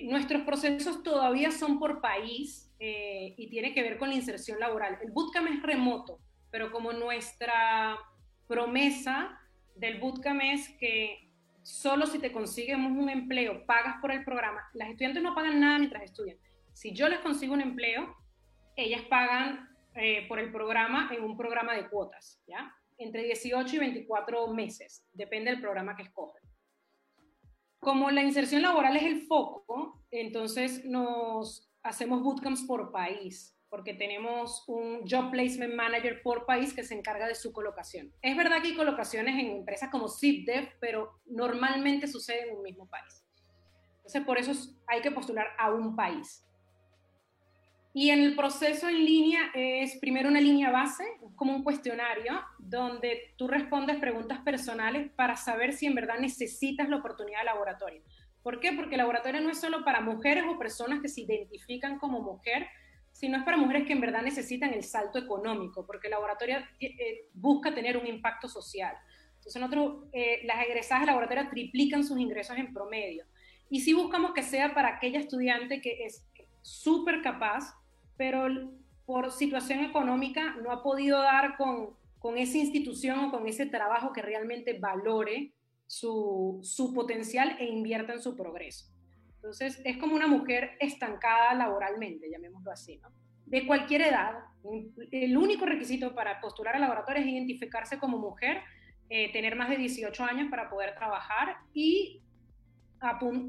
nuestros procesos todavía son por país y tiene que ver con la inserción laboral. El bootcamp es remoto, pero como nuestra promesa del bootcamp es que solo si te conseguimos un empleo, pagas por el programa, las estudiantes no pagan nada mientras estudian. Si yo les consigo un empleo, ellas pagan eh, por el programa en un programa de cuotas, ¿ya? Entre 18 y 24 meses, depende del programa que escogen. Como la inserción laboral es el foco, entonces nos hacemos bootcamps por país porque tenemos un Job Placement Manager por país que se encarga de su colocación. Es verdad que hay colocaciones en empresas como ZipDev, pero normalmente sucede en un mismo país. Entonces, por eso hay que postular a un país. Y en el proceso en línea es primero una línea base, como un cuestionario, donde tú respondes preguntas personales para saber si en verdad necesitas la oportunidad de laboratorio. ¿Por qué? Porque el laboratorio no es solo para mujeres o personas que se identifican como mujer, sino es para mujeres que en verdad necesitan el salto económico, porque el laboratorio eh, busca tener un impacto social. Entonces nosotros, eh, las egresadas del laboratorio triplican sus ingresos en promedio. Y sí buscamos que sea para aquella estudiante que es súper capaz, pero por situación económica no ha podido dar con, con esa institución o con ese trabajo que realmente valore su, su potencial e invierta en su progreso. Entonces, es como una mujer estancada laboralmente, llamémoslo así, ¿no? De cualquier edad, el único requisito para postular al laboratorio es identificarse como mujer, eh, tener más de 18 años para poder trabajar y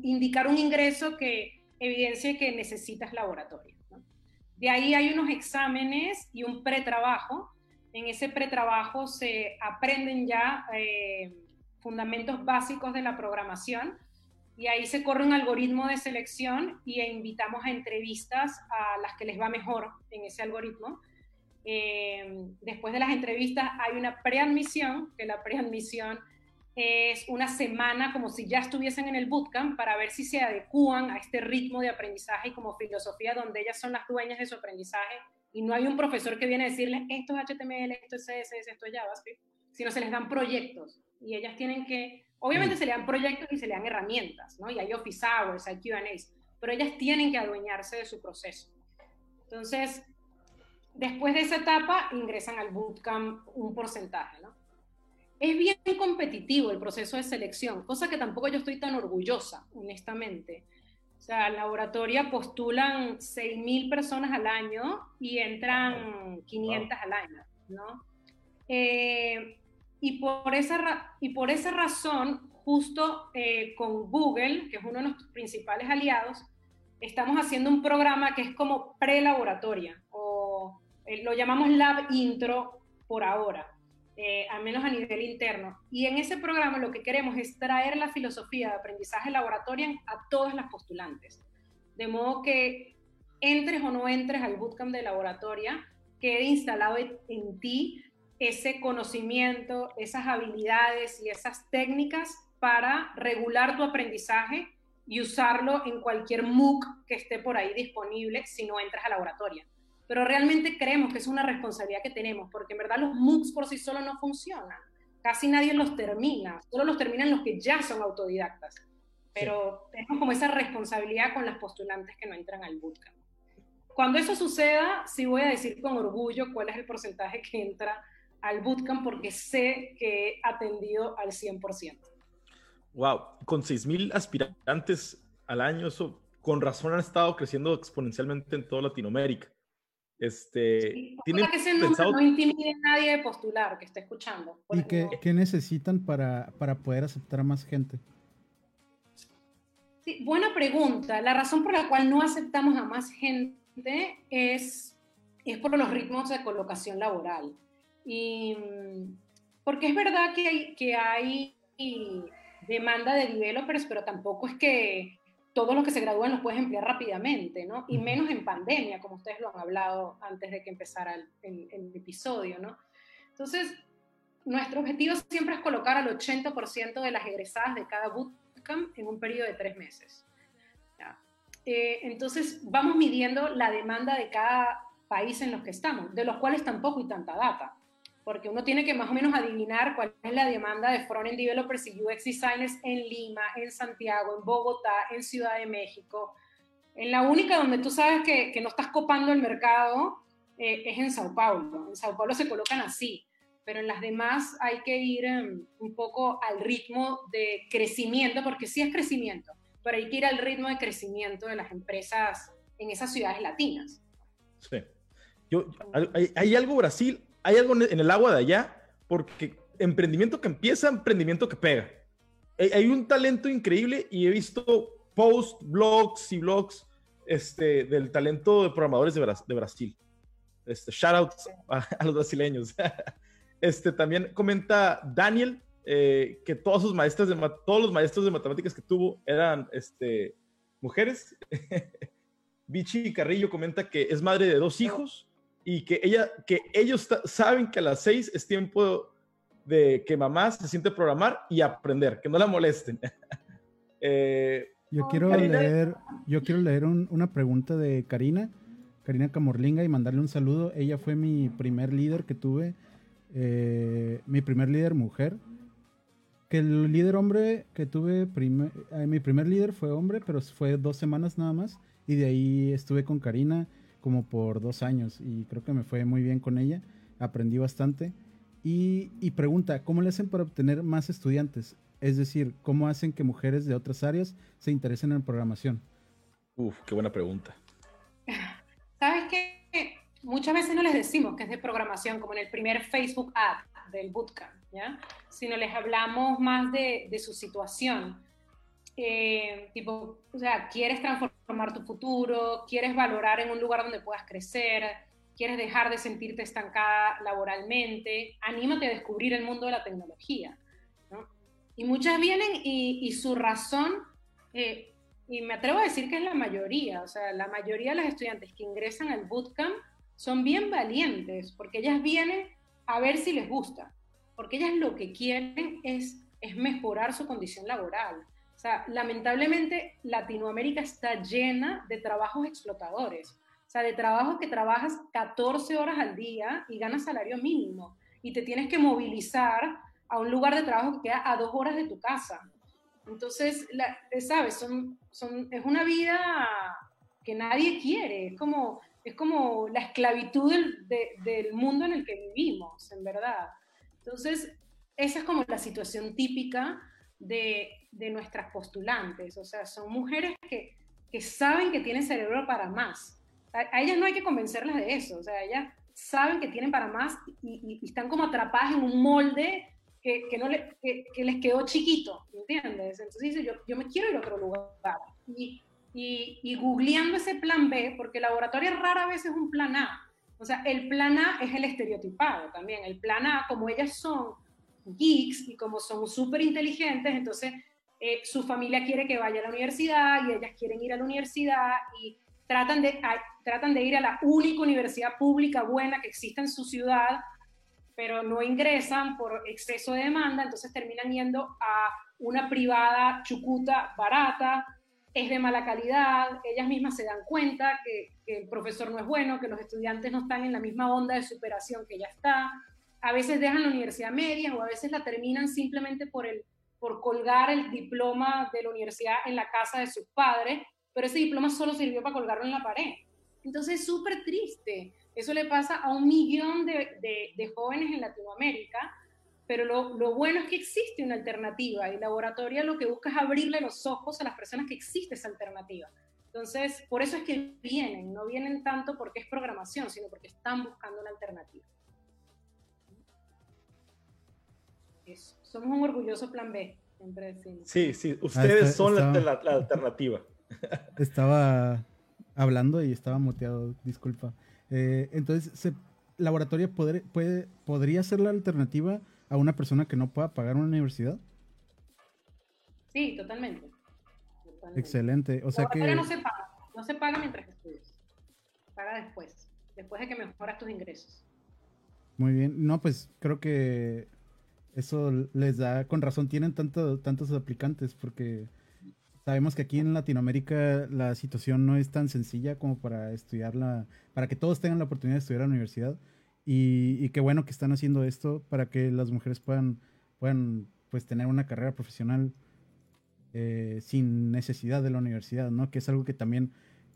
indicar un ingreso que evidencie que necesitas laboratorio. De ahí hay unos exámenes y un pretrabajo. En ese pretrabajo se aprenden ya eh, fundamentos básicos de la programación y ahí se corre un algoritmo de selección y invitamos a entrevistas a las que les va mejor en ese algoritmo. Eh, después de las entrevistas hay una preadmisión, que la preadmisión es una semana como si ya estuviesen en el bootcamp para ver si se adecúan a este ritmo de aprendizaje y como filosofía donde ellas son las dueñas de su aprendizaje y no hay un profesor que viene a decirles esto es HTML, esto es CSS, esto es JavaScript, sino se les dan proyectos y ellas tienen que Obviamente se le dan proyectos y se le dan herramientas, ¿no? Y hay office hours, hay Q&As, pero ellas tienen que adueñarse de su proceso. Entonces, después de esa etapa, ingresan al bootcamp un porcentaje, ¿no? Es bien competitivo el proceso de selección, cosa que tampoco yo estoy tan orgullosa, honestamente. O sea, al laboratorio postulan 6.000 personas al año y entran 500 al año, ¿no? Eh, y por esa, y por esa razón, justo eh, con Google, que es uno de nuestros principales aliados, estamos haciendo un programa que es como pre-laboratoria, o eh, lo llamamos Lab Intro por ahora, eh, al menos a nivel interno. Y en ese programa lo que queremos es traer la filosofía de aprendizaje laboratorio a todas las postulantes. De modo que entres o no entres al bootcamp de laboratoria, quede instalado en ti ese conocimiento, esas habilidades y esas técnicas para regular tu aprendizaje y usarlo en cualquier MOOC que esté por ahí disponible si no entras a laboratorio. Pero realmente creemos que es una responsabilidad que tenemos, porque en verdad los MOOCs por sí solos no funcionan. Casi nadie los termina, solo los terminan los que ya son autodidactas. Pero tenemos como esa responsabilidad con las postulantes que no entran al bootcamp. Cuando eso suceda, sí voy a decir con orgullo cuál es el porcentaje que entra al bootcamp porque sé que he atendido al 100%. Wow, con 6.000 aspirantes al año, eso con razón han estado creciendo exponencialmente en toda Latinoamérica. Este, sí, que ese pensado... no intimide a nadie de postular que esté escuchando. ¿Y qué, qué, necesitan para, para poder aceptar a más gente? Sí, buena pregunta. La razón por la cual no aceptamos a más gente es, es por los ritmos de colocación laboral. Y, mm, porque es verdad que hay, que hay demanda de developers, pero tampoco es que todos los que se gradúan los puedes emplear rápidamente, ¿no? Y menos en pandemia, como ustedes lo han hablado antes de que empezara el, el, episodio, ¿no? Entonces, nuestro objetivo siempre es colocar al 80% de las egresadas de cada bootcamp en un periodo de tres meses. Eh, entonces, vamos midiendo la demanda de cada país en los que estamos, de los cuales tampoco hay tanta data porque uno tiene que más o menos adivinar cuál es la demanda de front-end developers y UX designers en Lima, en Santiago, en Bogotá, en Ciudad de México. En la única donde tú sabes que, que no estás copando el mercado eh, es en Sao Paulo. En Sao Paulo se colocan así, pero en las demás hay que ir um, un poco al ritmo de crecimiento, porque sí es crecimiento, pero hay que ir al ritmo de crecimiento de las empresas en esas ciudades latinas. Sí. Yo, hay, hay algo Brasil, hay algo en el agua de allá, porque emprendimiento que empieza, emprendimiento que pega. Hay un talento increíble y he visto posts, blogs y blogs este, del talento de programadores de, de Brasil. Este, shout out a, los brasileños. Este, también comenta Daniel eh, que todos, sus maestros de, todos los maestros de matemáticas que tuvo eran este, mujeres. Vichy Carrillo comenta que es madre de dos hijos y que, ella, que ellos saben que a las seis es tiempo de que mamá se siente programar y aprender, que no la molesten. Eh, Yo quiero leer, yo quiero leer una pregunta de Karina, Karina Camorlinga, y mandarle un saludo. Ella fue mi primer líder que tuve, eh, mi primer líder mujer. Que el líder hombre que tuve, eh, mi primer líder fue hombre, pero fue dos semanas nada más. Y de ahí estuve con Karina como por dos años y creo que me fue muy bien con ella. Aprendí bastante. Y, y pregunta, ¿cómo le hacen para obtener más estudiantes? Es decir, ¿cómo hacen que mujeres de otras áreas se interesen en programación? Uf, qué buena pregunta. ¿Sabes qué? Muchas veces no les decimos que es de programación, como en el primer Facebook ad del bootcamp, ¿ya? Sino les hablamos más de, de su situación. Eh, tipo, o sea, quieres transformar tu futuro, quieres valorar en un lugar donde puedas crecer, quieres dejar de sentirte estancada laboralmente, anímate a descubrir el mundo de la tecnología. Y muchas vienen y, su razón, eh, y me atrevo a decir que es la mayoría, o sea, la mayoría de las estudiantes que ingresan al bootcamp son bien valientes, porque ellas vienen a ver si les gusta, porque ellas lo que quieren es, es mejorar su condición laboral. O sea, lamentablemente Latinoamérica está llena de trabajos explotadores, o sea, de trabajos que trabajas 14 horas al día y ganas salario mínimo y te tienes que movilizar a un lugar de trabajo que queda a dos horas de tu casa. Entonces, la, ¿sabes? Son, son, es una vida que nadie quiere, es como, es como la esclavitud del, del mundo en el que vivimos, en verdad. Entonces, esa es como la situación típica de, de nuestras postulantes, o sea, son mujeres que, que saben que tienen cerebro para más. A, a, ellas no hay que convencerlas de eso, o sea, ellas saben que tienen para más y, y, y están como atrapadas en un molde que, no le, que, les quedó chiquito, ¿entiendes? Entonces dice, yo, yo me quiero ir a otro lugar. Y, y, y, googleando ese plan B, porque laboratorio rara vez es un plan A. O sea, el plan A es el estereotipado también. El plan A, como ellas son geeks y como son súper inteligentes, entonces eh, su familia quiere que vaya a la universidad y ellas quieren ir a la universidad y tratan de, a, tratan de ir a la única universidad pública buena que existe en su ciudad pero no ingresan por exceso de demanda, entonces terminan yendo a una privada chucuta barata, es de mala calidad, ellas mismas se dan cuenta que, que, el profesor no es bueno, que los estudiantes no están en la misma onda de superación que ella está, a veces dejan la universidad media o a veces la terminan simplemente por, el, por colgar el diploma de la universidad en la casa de sus padres, pero ese diploma solo sirvió para colgarlo en la pared. Entonces es súper triste. Eso le pasa a un millón de, de, de jóvenes en Latinoamérica, pero lo, lo, bueno es que existe una alternativa y Laboratoria lo que busca es abrirle los ojos a las personas que existe esa alternativa. Entonces, por eso es que vienen, no vienen tanto porque es programación, sino porque están buscando una alternativa. Eso. Somos un orgulloso plan B, siempre decimos. Sí, sí, ustedes ah, está, son estaba, la, la, la alternativa. Estaba hablando y estaba muteado, disculpa. Eh, entonces, se, ¿laboratorio poder, puede, podría ser la alternativa a una persona que no pueda pagar una universidad? Sí, totalmente. totalmente. Excelente. O sea que... no se paga, no se paga mientras estudias. Paga después, después de que mejoras tus ingresos. Muy bien. No, pues creo que eso les da, con razón, tienen tanto, tantos aplicantes porque Sabemos que aquí en Latinoamérica la situación no es tan sencilla como para estudiarla, para que todos tengan la oportunidad de estudiar a la universidad. Y, y qué bueno que están haciendo esto para que las mujeres puedan, puedan pues, tener una carrera profesional eh, sin necesidad de la universidad, ¿no? Que es algo que también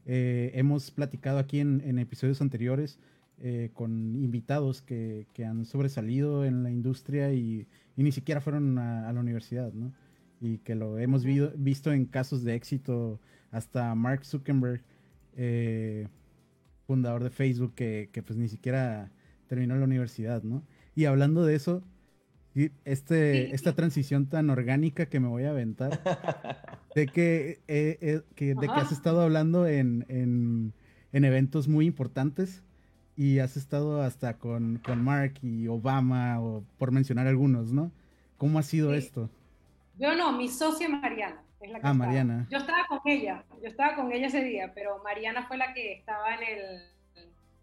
eh, hemos platicado aquí en, en episodios anteriores eh, con invitados que, que, han sobresalido en la industria y, y ni siquiera fueron a, a la universidad, ¿no? y que lo hemos vi visto en casos de éxito, hasta Mark Zuckerberg, eh, fundador de Facebook, que, que, pues ni siquiera terminó la universidad, ¿no? Y hablando de eso, este, esta transición tan orgánica que me voy a aventar, de que, eh, eh, que de que has estado hablando en, en, en, eventos muy importantes y has estado hasta con, con Mark y Obama, o por mencionar algunos, ¿no? ¿Cómo ha sido sí. esto? Yo no, mi socia Mariana. Es la que ah, estaba. Mariana. Yo estaba con ella, yo estaba con ella ese día, pero Mariana fue la que estaba en el,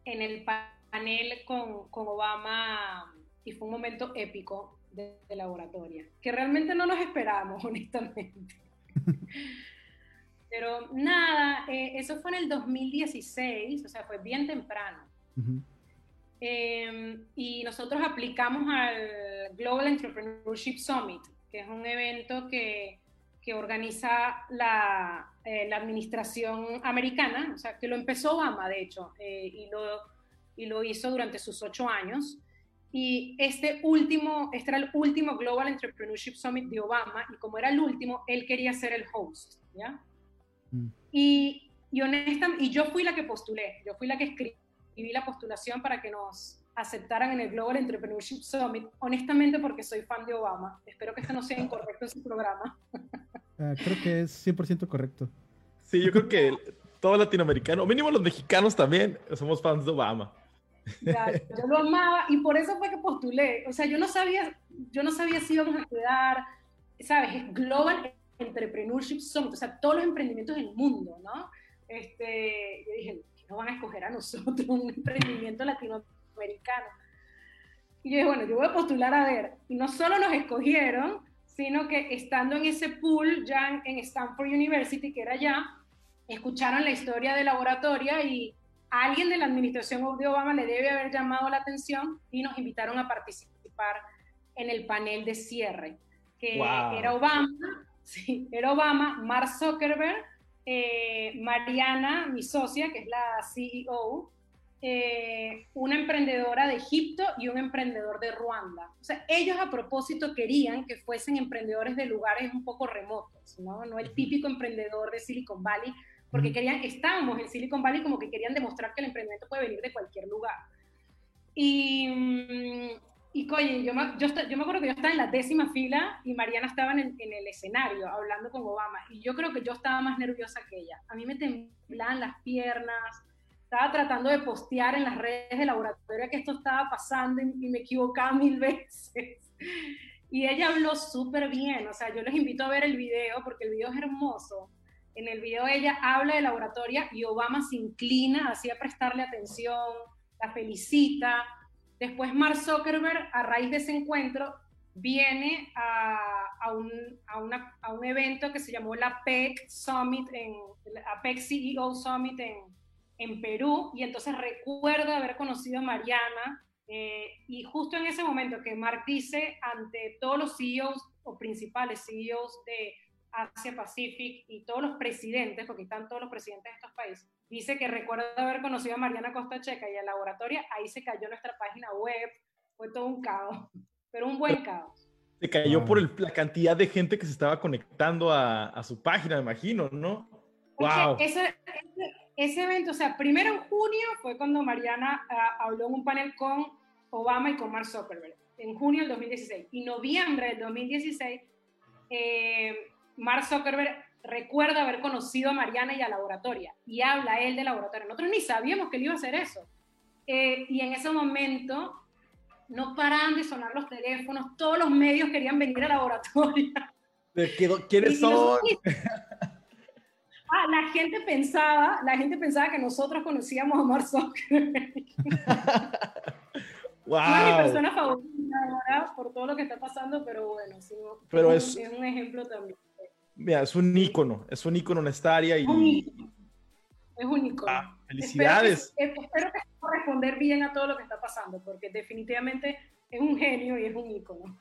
en el panel con, con Obama y fue un momento épico de, de laboratorio, que realmente no nos esperábamos, honestamente. Pero nada, eh, eso fue en el 2016, o sea, fue bien temprano. Ujú. Eh, y nosotros aplicamos al Global Entrepreneurship Summit, que es un evento que, que organiza la, eh, la administración americana, o sea, que lo empezó Obama, de hecho, eh, y, lo, y lo hizo durante sus ocho años. Y este último, este era el último Global Entrepreneurship Summit de Obama, y como era el último, él quería ser el host, ¿ya? Mm. Y, y, honesta, y yo fui la que postulé, yo fui la que escribí la postulación para que nos aceptaran en el Global Entrepreneurship Summit, honestamente porque soy fan de Obama. Espero que esto no sea incorrecto en su programa. Ah, creo que es 100% correcto. Sí, yo creo que todo latinoamericano, o mínimo los mexicanos también, somos fans de Obama. Ya, yo lo amaba y por eso fue que postulé. O sea, yo no sabía, yo no sabía si íbamos a quedar, ¿sabes? Es Global Entrepreneurship Summit, o sea, todos los emprendimientos del mundo, ¿no? Este, yo dije, no van a escoger a nosotros un emprendimiento latinoamericano. Y yo dije, bueno, yo voy a postular a ver. Y no solo nos escogieron, sino que estando en ese pool ya en Stanford University, que era allá, escucharon la historia de la oratoria y alguien de la administración de Obama le debe haber llamado la atención y nos invitaron a participar en el panel de cierre, que Wow. era Obama, sí, era Obama, Mark Zuckerberg, eh, Mariana, mi socia, que es la CEO, eh, una emprendedora de Egipto y un emprendedor de Ruanda. O sea, ellos a propósito querían que fuesen emprendedores de lugares un poco remotos, ¿no? No el típico emprendedor de Silicon Valley, porque querían, estábamos en Silicon Valley como que querían demostrar que el emprendimiento puede venir de cualquier lugar. Y, mm, y coño, yo me, yo, yo me acuerdo que yo estaba en la décima fila y Mariana estaba en, el- en el escenario hablando con Obama. Y yo creo que yo estaba más nerviosa que ella. A mí me temblaban las piernas. Estaba tratando de postear en las redes de laboratorio que esto estaba pasando y, y me equivocaba mil veces. Y ella habló súper bien. O sea, yo les invito a ver el video porque el video es hermoso. En el video ella habla de la oratoria y Obama se inclina así a prestarle atención, la felicita. Después Mark Zuckerberg, a raíz de ese encuentro, viene a, un, evento que se llamó la PEC Summit, en, la PEC CEO Summit en, en Perú, y entonces recuerda haber conocido a Mariana, eh, y justo en ese momento que Mark dice ante todos los CEOs o principales CEOs de Asia Pacific y todos los presidentes, porque están todos los presidentes de estos países, dice que recuerda haber conocido a Mariana Costa Checa y a laboratoria, ahí se cayó nuestra página web, fue todo un caos, pero un buen caos. Se cayó Ah. por el- la cantidad de gente que se estaba conectando a, a su página, me imagino, ¿no? ¡Wow! Ese, ese, ese evento, o sea, primero en junio fue cuando Mariana ah, habló en un panel con Obama y con Mark Zuckerberg, en junio del 2016. Y noviembre del 2016, eh, Mark Zuckerberg recuerda haber conocido a Mariana y a Laboratoria, y habla él de Laboratoria. Nosotros ni sabíamos que él iba a hacer eso. Eh, y en ese momento no paraban de sonar los teléfonos, todos los medios querían venir a Laboratoria. ¿De qué- ¿Quiénes son? Ah, la gente pensaba, la gente pensaba que nosotros conocíamos a Mark Zuckerberg. No es mi ¡Wow! persona favorita ahora por todo lo que está pasando, pero bueno, sí, Pero es, es un ejemplo también. Mira, es un ícono, es un ícono en esta área y... Es un ícono. Ah, felicidades. Espero que, espero que responder bien a todo lo que está pasando, porque definitivamente es un genio y es un ícono.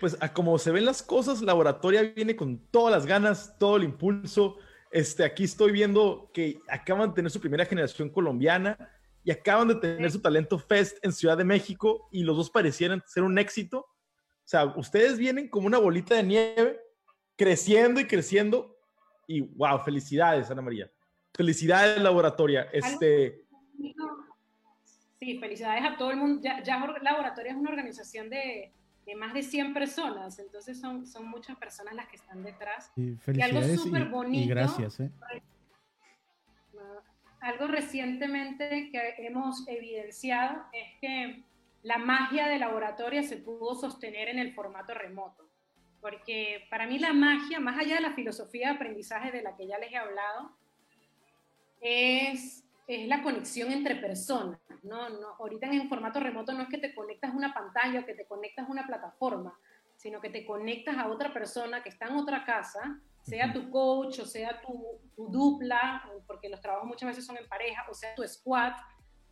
Pues a como se ven las cosas, Laboratoria viene con todas las ganas, todo el impulso. Este, aquí estoy viendo que acaban de tener su primera generación colombiana y acaban de tener su Talento Fest en Ciudad de México y los dos parecieran ser un éxito. O sea, ustedes vienen como una bolita de nieve, creciendo y creciendo. Y wow, felicidades, Ana María. Felicidades, Laboratoria. Este, Sí, felicidades a todo el mundo. Ya, ya Laboratorio es una organización de, de más de 100 personas, entonces son, son muchas personas las que están detrás. Y Y algo y, súper y bonito. gracias. ¿eh? Algo recientemente que hemos evidenciado es que la magia de laboratorio se pudo sostener en el formato remoto. Porque para mí la magia, más allá de la filosofía de aprendizaje de la que ya les he hablado, es, es la conexión entre personas. ¿no? No, ahorita en formato remoto no es que te conectas a una pantalla o que te conectas a una plataforma, sino que te conectas a otra persona que está en otra casa sea tu coach o sea tu, tu, dupla, porque los trabajos muchas veces son en pareja, o sea tu squad,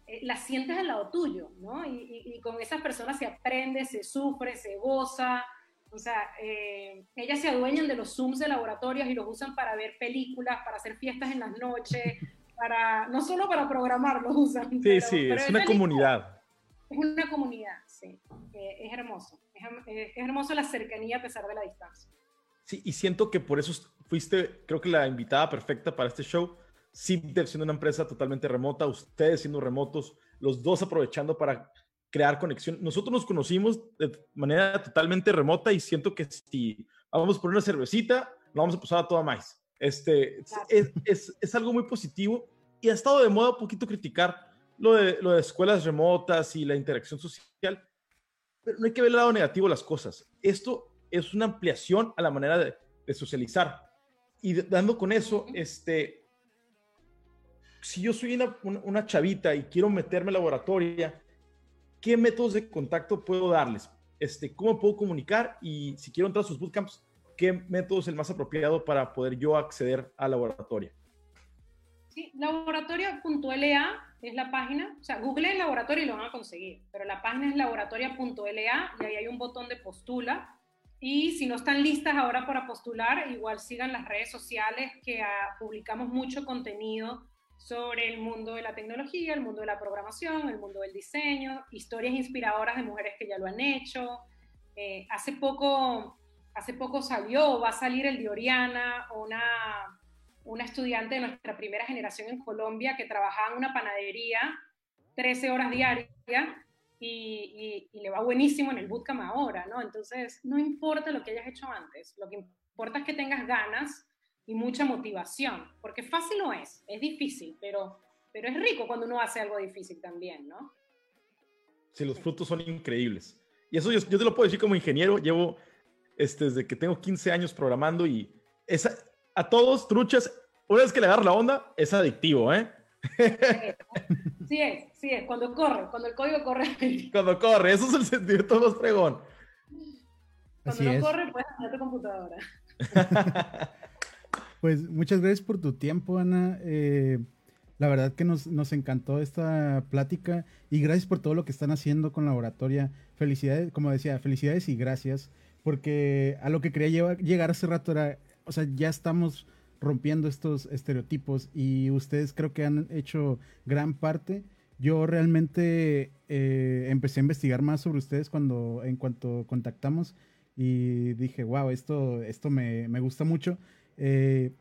eh, la sientes al lado tuyo, ¿no? Y, y, con esas personas se aprende, se sufre, se goza. O sea, eh, ellas se adueñan de los Zooms de laboratorios y los usan para ver películas, para hacer fiestas en las noches, para, no solo para programar, los usan. Sí, sí, es una comunidad. Es una comunidad, sí. Eh, es hermoso. Es, es hermoso la cercanía a pesar de la distancia. Sí, y siento que por eso fuiste, creo que la invitada perfecta para este show, SIPDEV siendo una empresa totalmente remota, ustedes siendo remotos, los dos aprovechando para crear conexión. Nosotros nos conocimos de manera totalmente remota y siento que si vamos por una cervecita, lo vamos a pasar a toda más. Este, es, es, es, algo muy positivo y ha estado de moda un poquito criticar lo de, lo de escuelas remotas y la interacción social, pero no hay que ver el lado negativo de las cosas. Esto es una ampliación a la manera de, de socializar. Y dando con eso, este, si yo soy una, chavita y quiero meterme en laboratoria, ¿qué métodos de contacto puedo darles? Este, ¿Cómo puedo comunicar? Y si quiero entrar a sus bootcamps, ¿qué método es el más apropiado para poder yo acceder a laboratoria? Sí, laboratoria.la es la página, o sea, google el laboratorio y lo van a conseguir, pero la página es laboratoria.la y ahí hay un botón de postula. Y si no están listas ahora para postular, igual sigan las redes sociales que ah, publicamos mucho contenido sobre el mundo de la tecnología, el mundo de la programación, el mundo del diseño, historias inspiradoras de mujeres que ya lo han hecho. Eh, hace, poco, hace poco salió, va a salir el de Oriana, una, una estudiante de nuestra primera generación en Colombia que trabajaba en una panadería 13 horas diarias y, le va buenísimo en el bootcamp ahora, ¿no? Entonces, no importa lo que hayas hecho antes, lo que importa es que tengas ganas y mucha motivación, porque fácil no es, es difícil, pero, pero es rico cuando uno hace algo difícil también, ¿no? Sí, los frutos son increíbles. Y eso yo, yo te lo puedo decir como ingeniero, llevo este, desde que tengo 15 años programando y esa, a todos, truchas, una vez que le agarro la onda, es adictivo, ¿eh? Sí es, sí es, cuando corre, cuando el código corre. Cuando corre, eso es el sentimiento más fregón. Cuando no corre, puedes hacer tu computadora. Pues muchas gracias por tu tiempo, Ana. Eh, la verdad que nos, encantó esta plática y gracias por todo lo que están haciendo con Laboratoria. Felicidades, como decía, felicidades y gracias, porque a lo que quería llegar hace rato era, o sea, ya estamos rompiendo estos estereotipos y ustedes creo que han hecho gran parte. Yo realmente eh, empecé a investigar más sobre ustedes cuando, en cuanto contactamos y dije, wow, esto, esto me, me gusta mucho. Eh,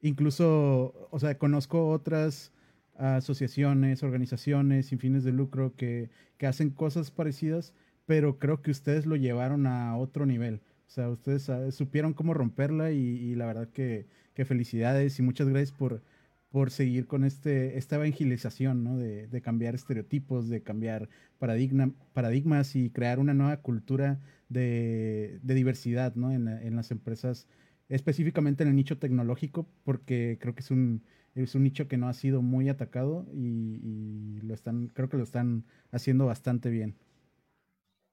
incluso, o sea, conozco otras asociaciones, organizaciones sin fines de lucro que, hacen cosas parecidas, pero creo que ustedes lo llevaron a otro nivel. O sea, ustedes supieron cómo romperla y, la verdad que, felicidades y muchas gracias por, por seguir con este, esta evangelización, ¿no? De, cambiar estereotipos, de cambiar paradigma, paradigmas y crear una nueva cultura de, diversidad, ¿no? En, en las empresas específicamente en el nicho tecnológico, porque creo que es un, es un nicho que no ha sido muy atacado y, lo están, creo que lo están haciendo bastante bien.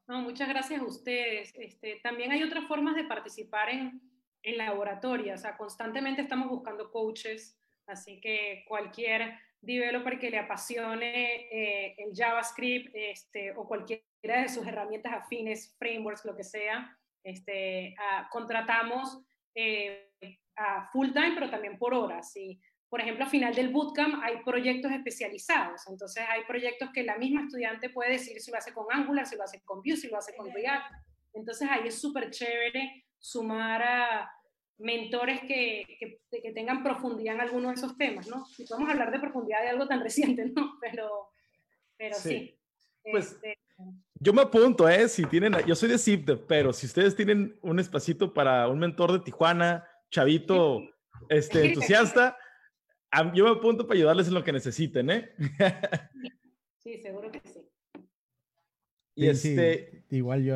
No, muchas gracias a ustedes. Este, también hay otras formas de participar en, en laboratorio, o sea, constantemente estamos buscando coaches, así que cualquier developer que le apasione eh, el JavaScript este, o cualquiera de sus herramientas afines, frameworks, lo que sea, este, ah, contratamos eh, a full time, pero también por horas. Y, por ejemplo, al final del bootcamp hay proyectos especializados. Entonces, hay proyectos que la misma estudiante puede decir si lo hace con Angular, si lo hace con Vue, si lo hace con React. Entonces, ahí es súper chévere sumar a mentores que, que, tengan profundidad en algunos de esos temas, ¿no? Y podemos hablar de profundidad de algo tan reciente, ¿no? Pero, pero sí. Pues, este, yo me apunto, ¿eh? Si tienen, yo soy de CIPDEV, pero si ustedes tienen un espacito para un mentor de Tijuana, chavito, este, entusiasta, yo me apunto para ayudarles en lo que necesiten, ¿eh? Sí, seguro que sí. Y este... igual yo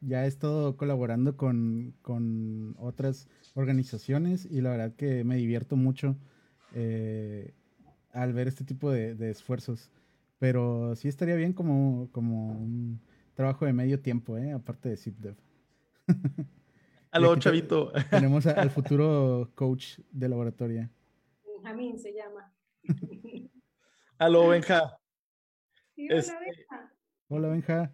ya he estado colaborando con, con, otras organizaciones y la verdad que me divierto mucho eh, al ver este tipo de, de esfuerzos. Pero sí estaría bien como, como un trabajo de medio tiempo, ¿eh? aparte de ZipDev. Aló, chavito. Tenemos a- al futuro coach de laboratorio. Benjamín se llama. Aló, Benja. Sí, hola, Este- Benja. Hola, Benja.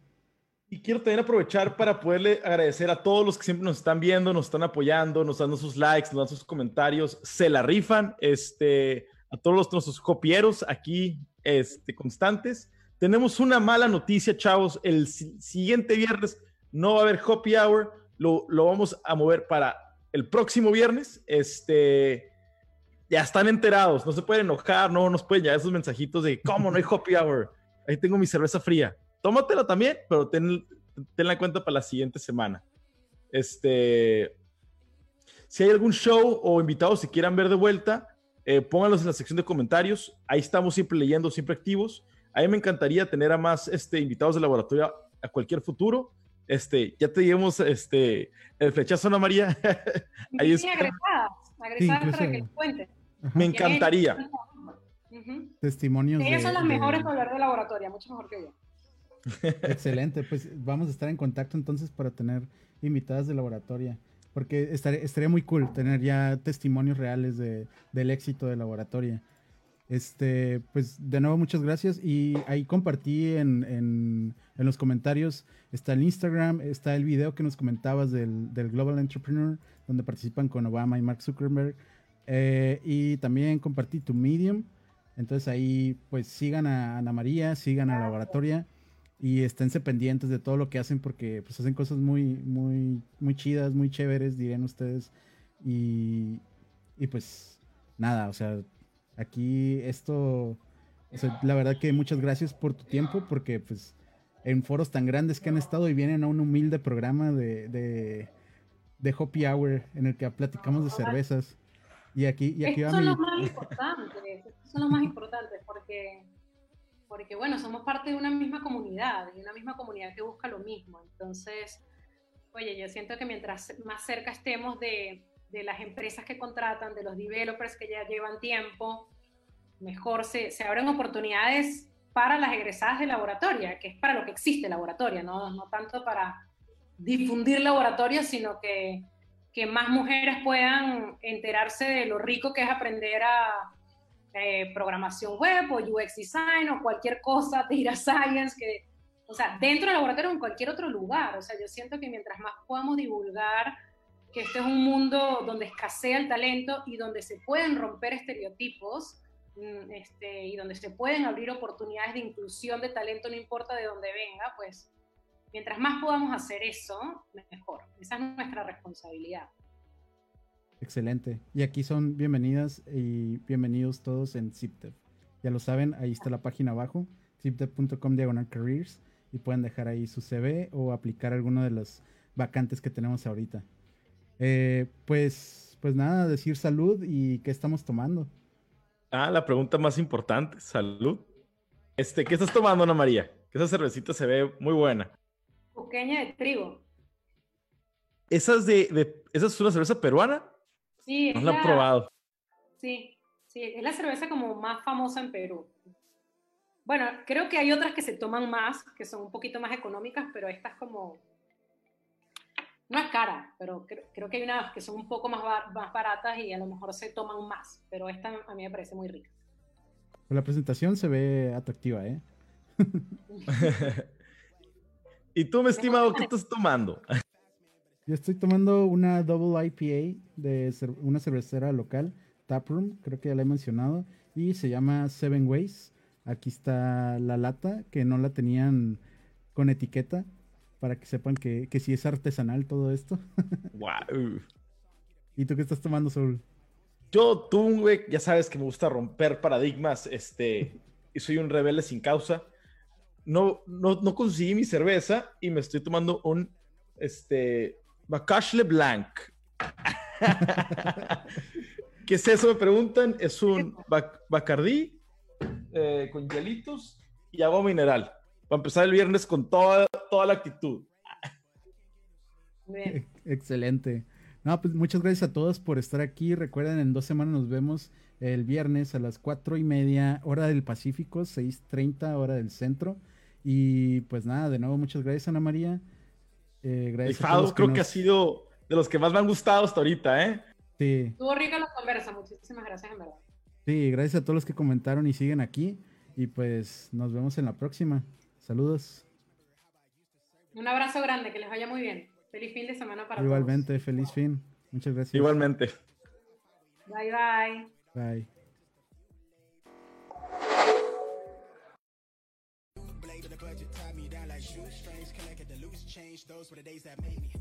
Y quiero también aprovechar para poderle agradecer a todos los que siempre nos están viendo, nos están apoyando, nos dando sus likes, nos dan sus comentarios, se la rifan, este, a todos los, nuestros copieros aquí, este, constantes. Tenemos una mala noticia, chavos, el si- siguiente viernes no va a haber Hopi Hour, lo, lo vamos a mover para el próximo viernes, este, ya están enterados, no se pueden enojar, no nos pueden llegar esos mensajitos de, ¿cómo no hay Hopi Hour? Ahí tengo mi cerveza fría tómatela también, pero ten, tenla en cuenta para la siguiente semana. Este, si hay algún show o invitados que quieran ver de vuelta, eh, pónganlos en la sección de comentarios. Ahí estamos siempre leyendo, siempre activos. A mí me encantaría tener a más este, invitados de laboratorio a cualquier futuro. Este, ya te dimos este, el flechazo, Ana María. Ahí agregadas, agregadas para que. Me encantaría. Testimonios. Ellas de- son las de- mejores para hablar de laboratorio, mucho mejor que yo. Excelente, pues vamos a estar en contacto entonces para tener invitadas de laboratorio. Porque estaría, muy cool tener ya testimonios reales de, del éxito de laboratorio. Este, pues de nuevo muchas gracias y ahí compartí en, en- en los comentarios, está el Instagram, está el video que nos comentabas del, del Global Entrepreneur, donde participan con Obama y Mark Zuckerberg. Eh, y también compartí tu Medium. Entonces ahí pues sigan a Ana María, sigan a Laboratoria y esténse pendientes de todo lo que hacen porque pues hacen cosas muy, muy, muy chidas, muy chéveres, dirían ustedes. Y, y pues nada, o sea, aquí esto, o sea, la verdad que muchas gracias por tu tiempo porque pues en foros tan grandes que han estado y vienen a un humilde programa de, de, de Hopi Hour en el que platicamos de cervezas. Y aquí, y aquí Estos va son mi... los más importantes, estos son los más importantes porque, porque, bueno, somos parte de una misma comunidad y una misma comunidad que busca lo mismo. Entonces, oye, yo siento que mientras más cerca estemos de, de las empresas que contratan, de los developers que ya llevan tiempo, mejor se, se abren oportunidades para las egresadas de laboratoria, que es para lo que existe laboratoria, no, no tanto para difundir laboratorio, sino que que más mujeres puedan enterarse de lo rico que es aprender a eh, programación web o UX design o cualquier cosa, data science, que, o sea, dentro del laboratorio o en cualquier otro lugar. O sea, yo siento que mientras más podamos divulgar que este es un mundo donde escasea el talento y donde se pueden romper estereotipos mm, este, y donde se pueden abrir oportunidades de inclusión de talento, no importa de dónde venga, pues mientras más podamos hacer eso, mejor. Esa es nuestra responsabilidad. Excelente. Y aquí son bienvenidas y bienvenidos todos en ZipDev. Ya lo saben, ahí está la página abajo, zipdev.com diagonal careers, y pueden dejar ahí su CV o aplicar alguna de las vacantes que tenemos ahorita. Eh, pues, pues nada, decir salud y qué estamos tomando. Ah, la pregunta más importante. Salud. Este, ¿qué estás tomando, Ana María? Que esa cervecita se ve muy buena. Pequeña de trigo. ¿Esa es, de, de- ¿esa es una cerveza peruana? Sí, No es la he la- probado. Sí, sí, es la cerveza como más famosa en Perú. Bueno, creo que hay otras que se toman más, que son un poquito más económicas, pero esta es como... No es cara, pero creo, creo que hay unas que son un poco más, bar- más baratas y a lo mejor se toman más, pero esta a mí me parece muy rica. Pues la presentación se ve atractiva, ¿eh? ¿Y tú, mi estimado, qué estás tomando? Yo estoy tomando una Double IPA de cer- una cervecera local, Taproom, creo que ya la he mencionado, y se llama Seven Ways. Aquí está la lata, que no la tenían con etiqueta, para que sepan que, que sí es artesanal todo esto. Wow. ¿Y tú qué estás tomando, Soul? Yo, tú, güey, ya sabes que me gusta romper paradigmas, este, y soy un rebelde sin causa. No, no, no conseguí mi cerveza y me estoy tomando un, este, Bacache Blanc. ¿Qué es eso? Me preguntan. Es un Bac- Bacardí eh, con hielitos y agua mineral. Para empezar el viernes con toda, toda la actitud. Bien. Excelente. No, pues muchas gracias a todos por estar aquí. Recuerden, en dos semanas nos vemos el viernes a las cuatro y media, hora del Pacífico, 6.30 hora del centro. Y pues nada, de nuevo, muchas gracias, Ana María. Eh, gracias a todos Rifado, los creo que ha nos- sido de los que más me han gustado hasta ahorita, ¿eh? Sí, Estuvo rica la conversa, muchísimas gracias en verdad. sí, gracias a todos los que comentaron y siguen aquí. Y pues nos vemos en la próxima. Saludos. Un abrazo grande, que les vaya muy bien. Feliz fin de semana para Igualmente, feliz fin. Muchas gracias. Igualmente. todos. Bye bye. Bye. Change. Those were the days that made me.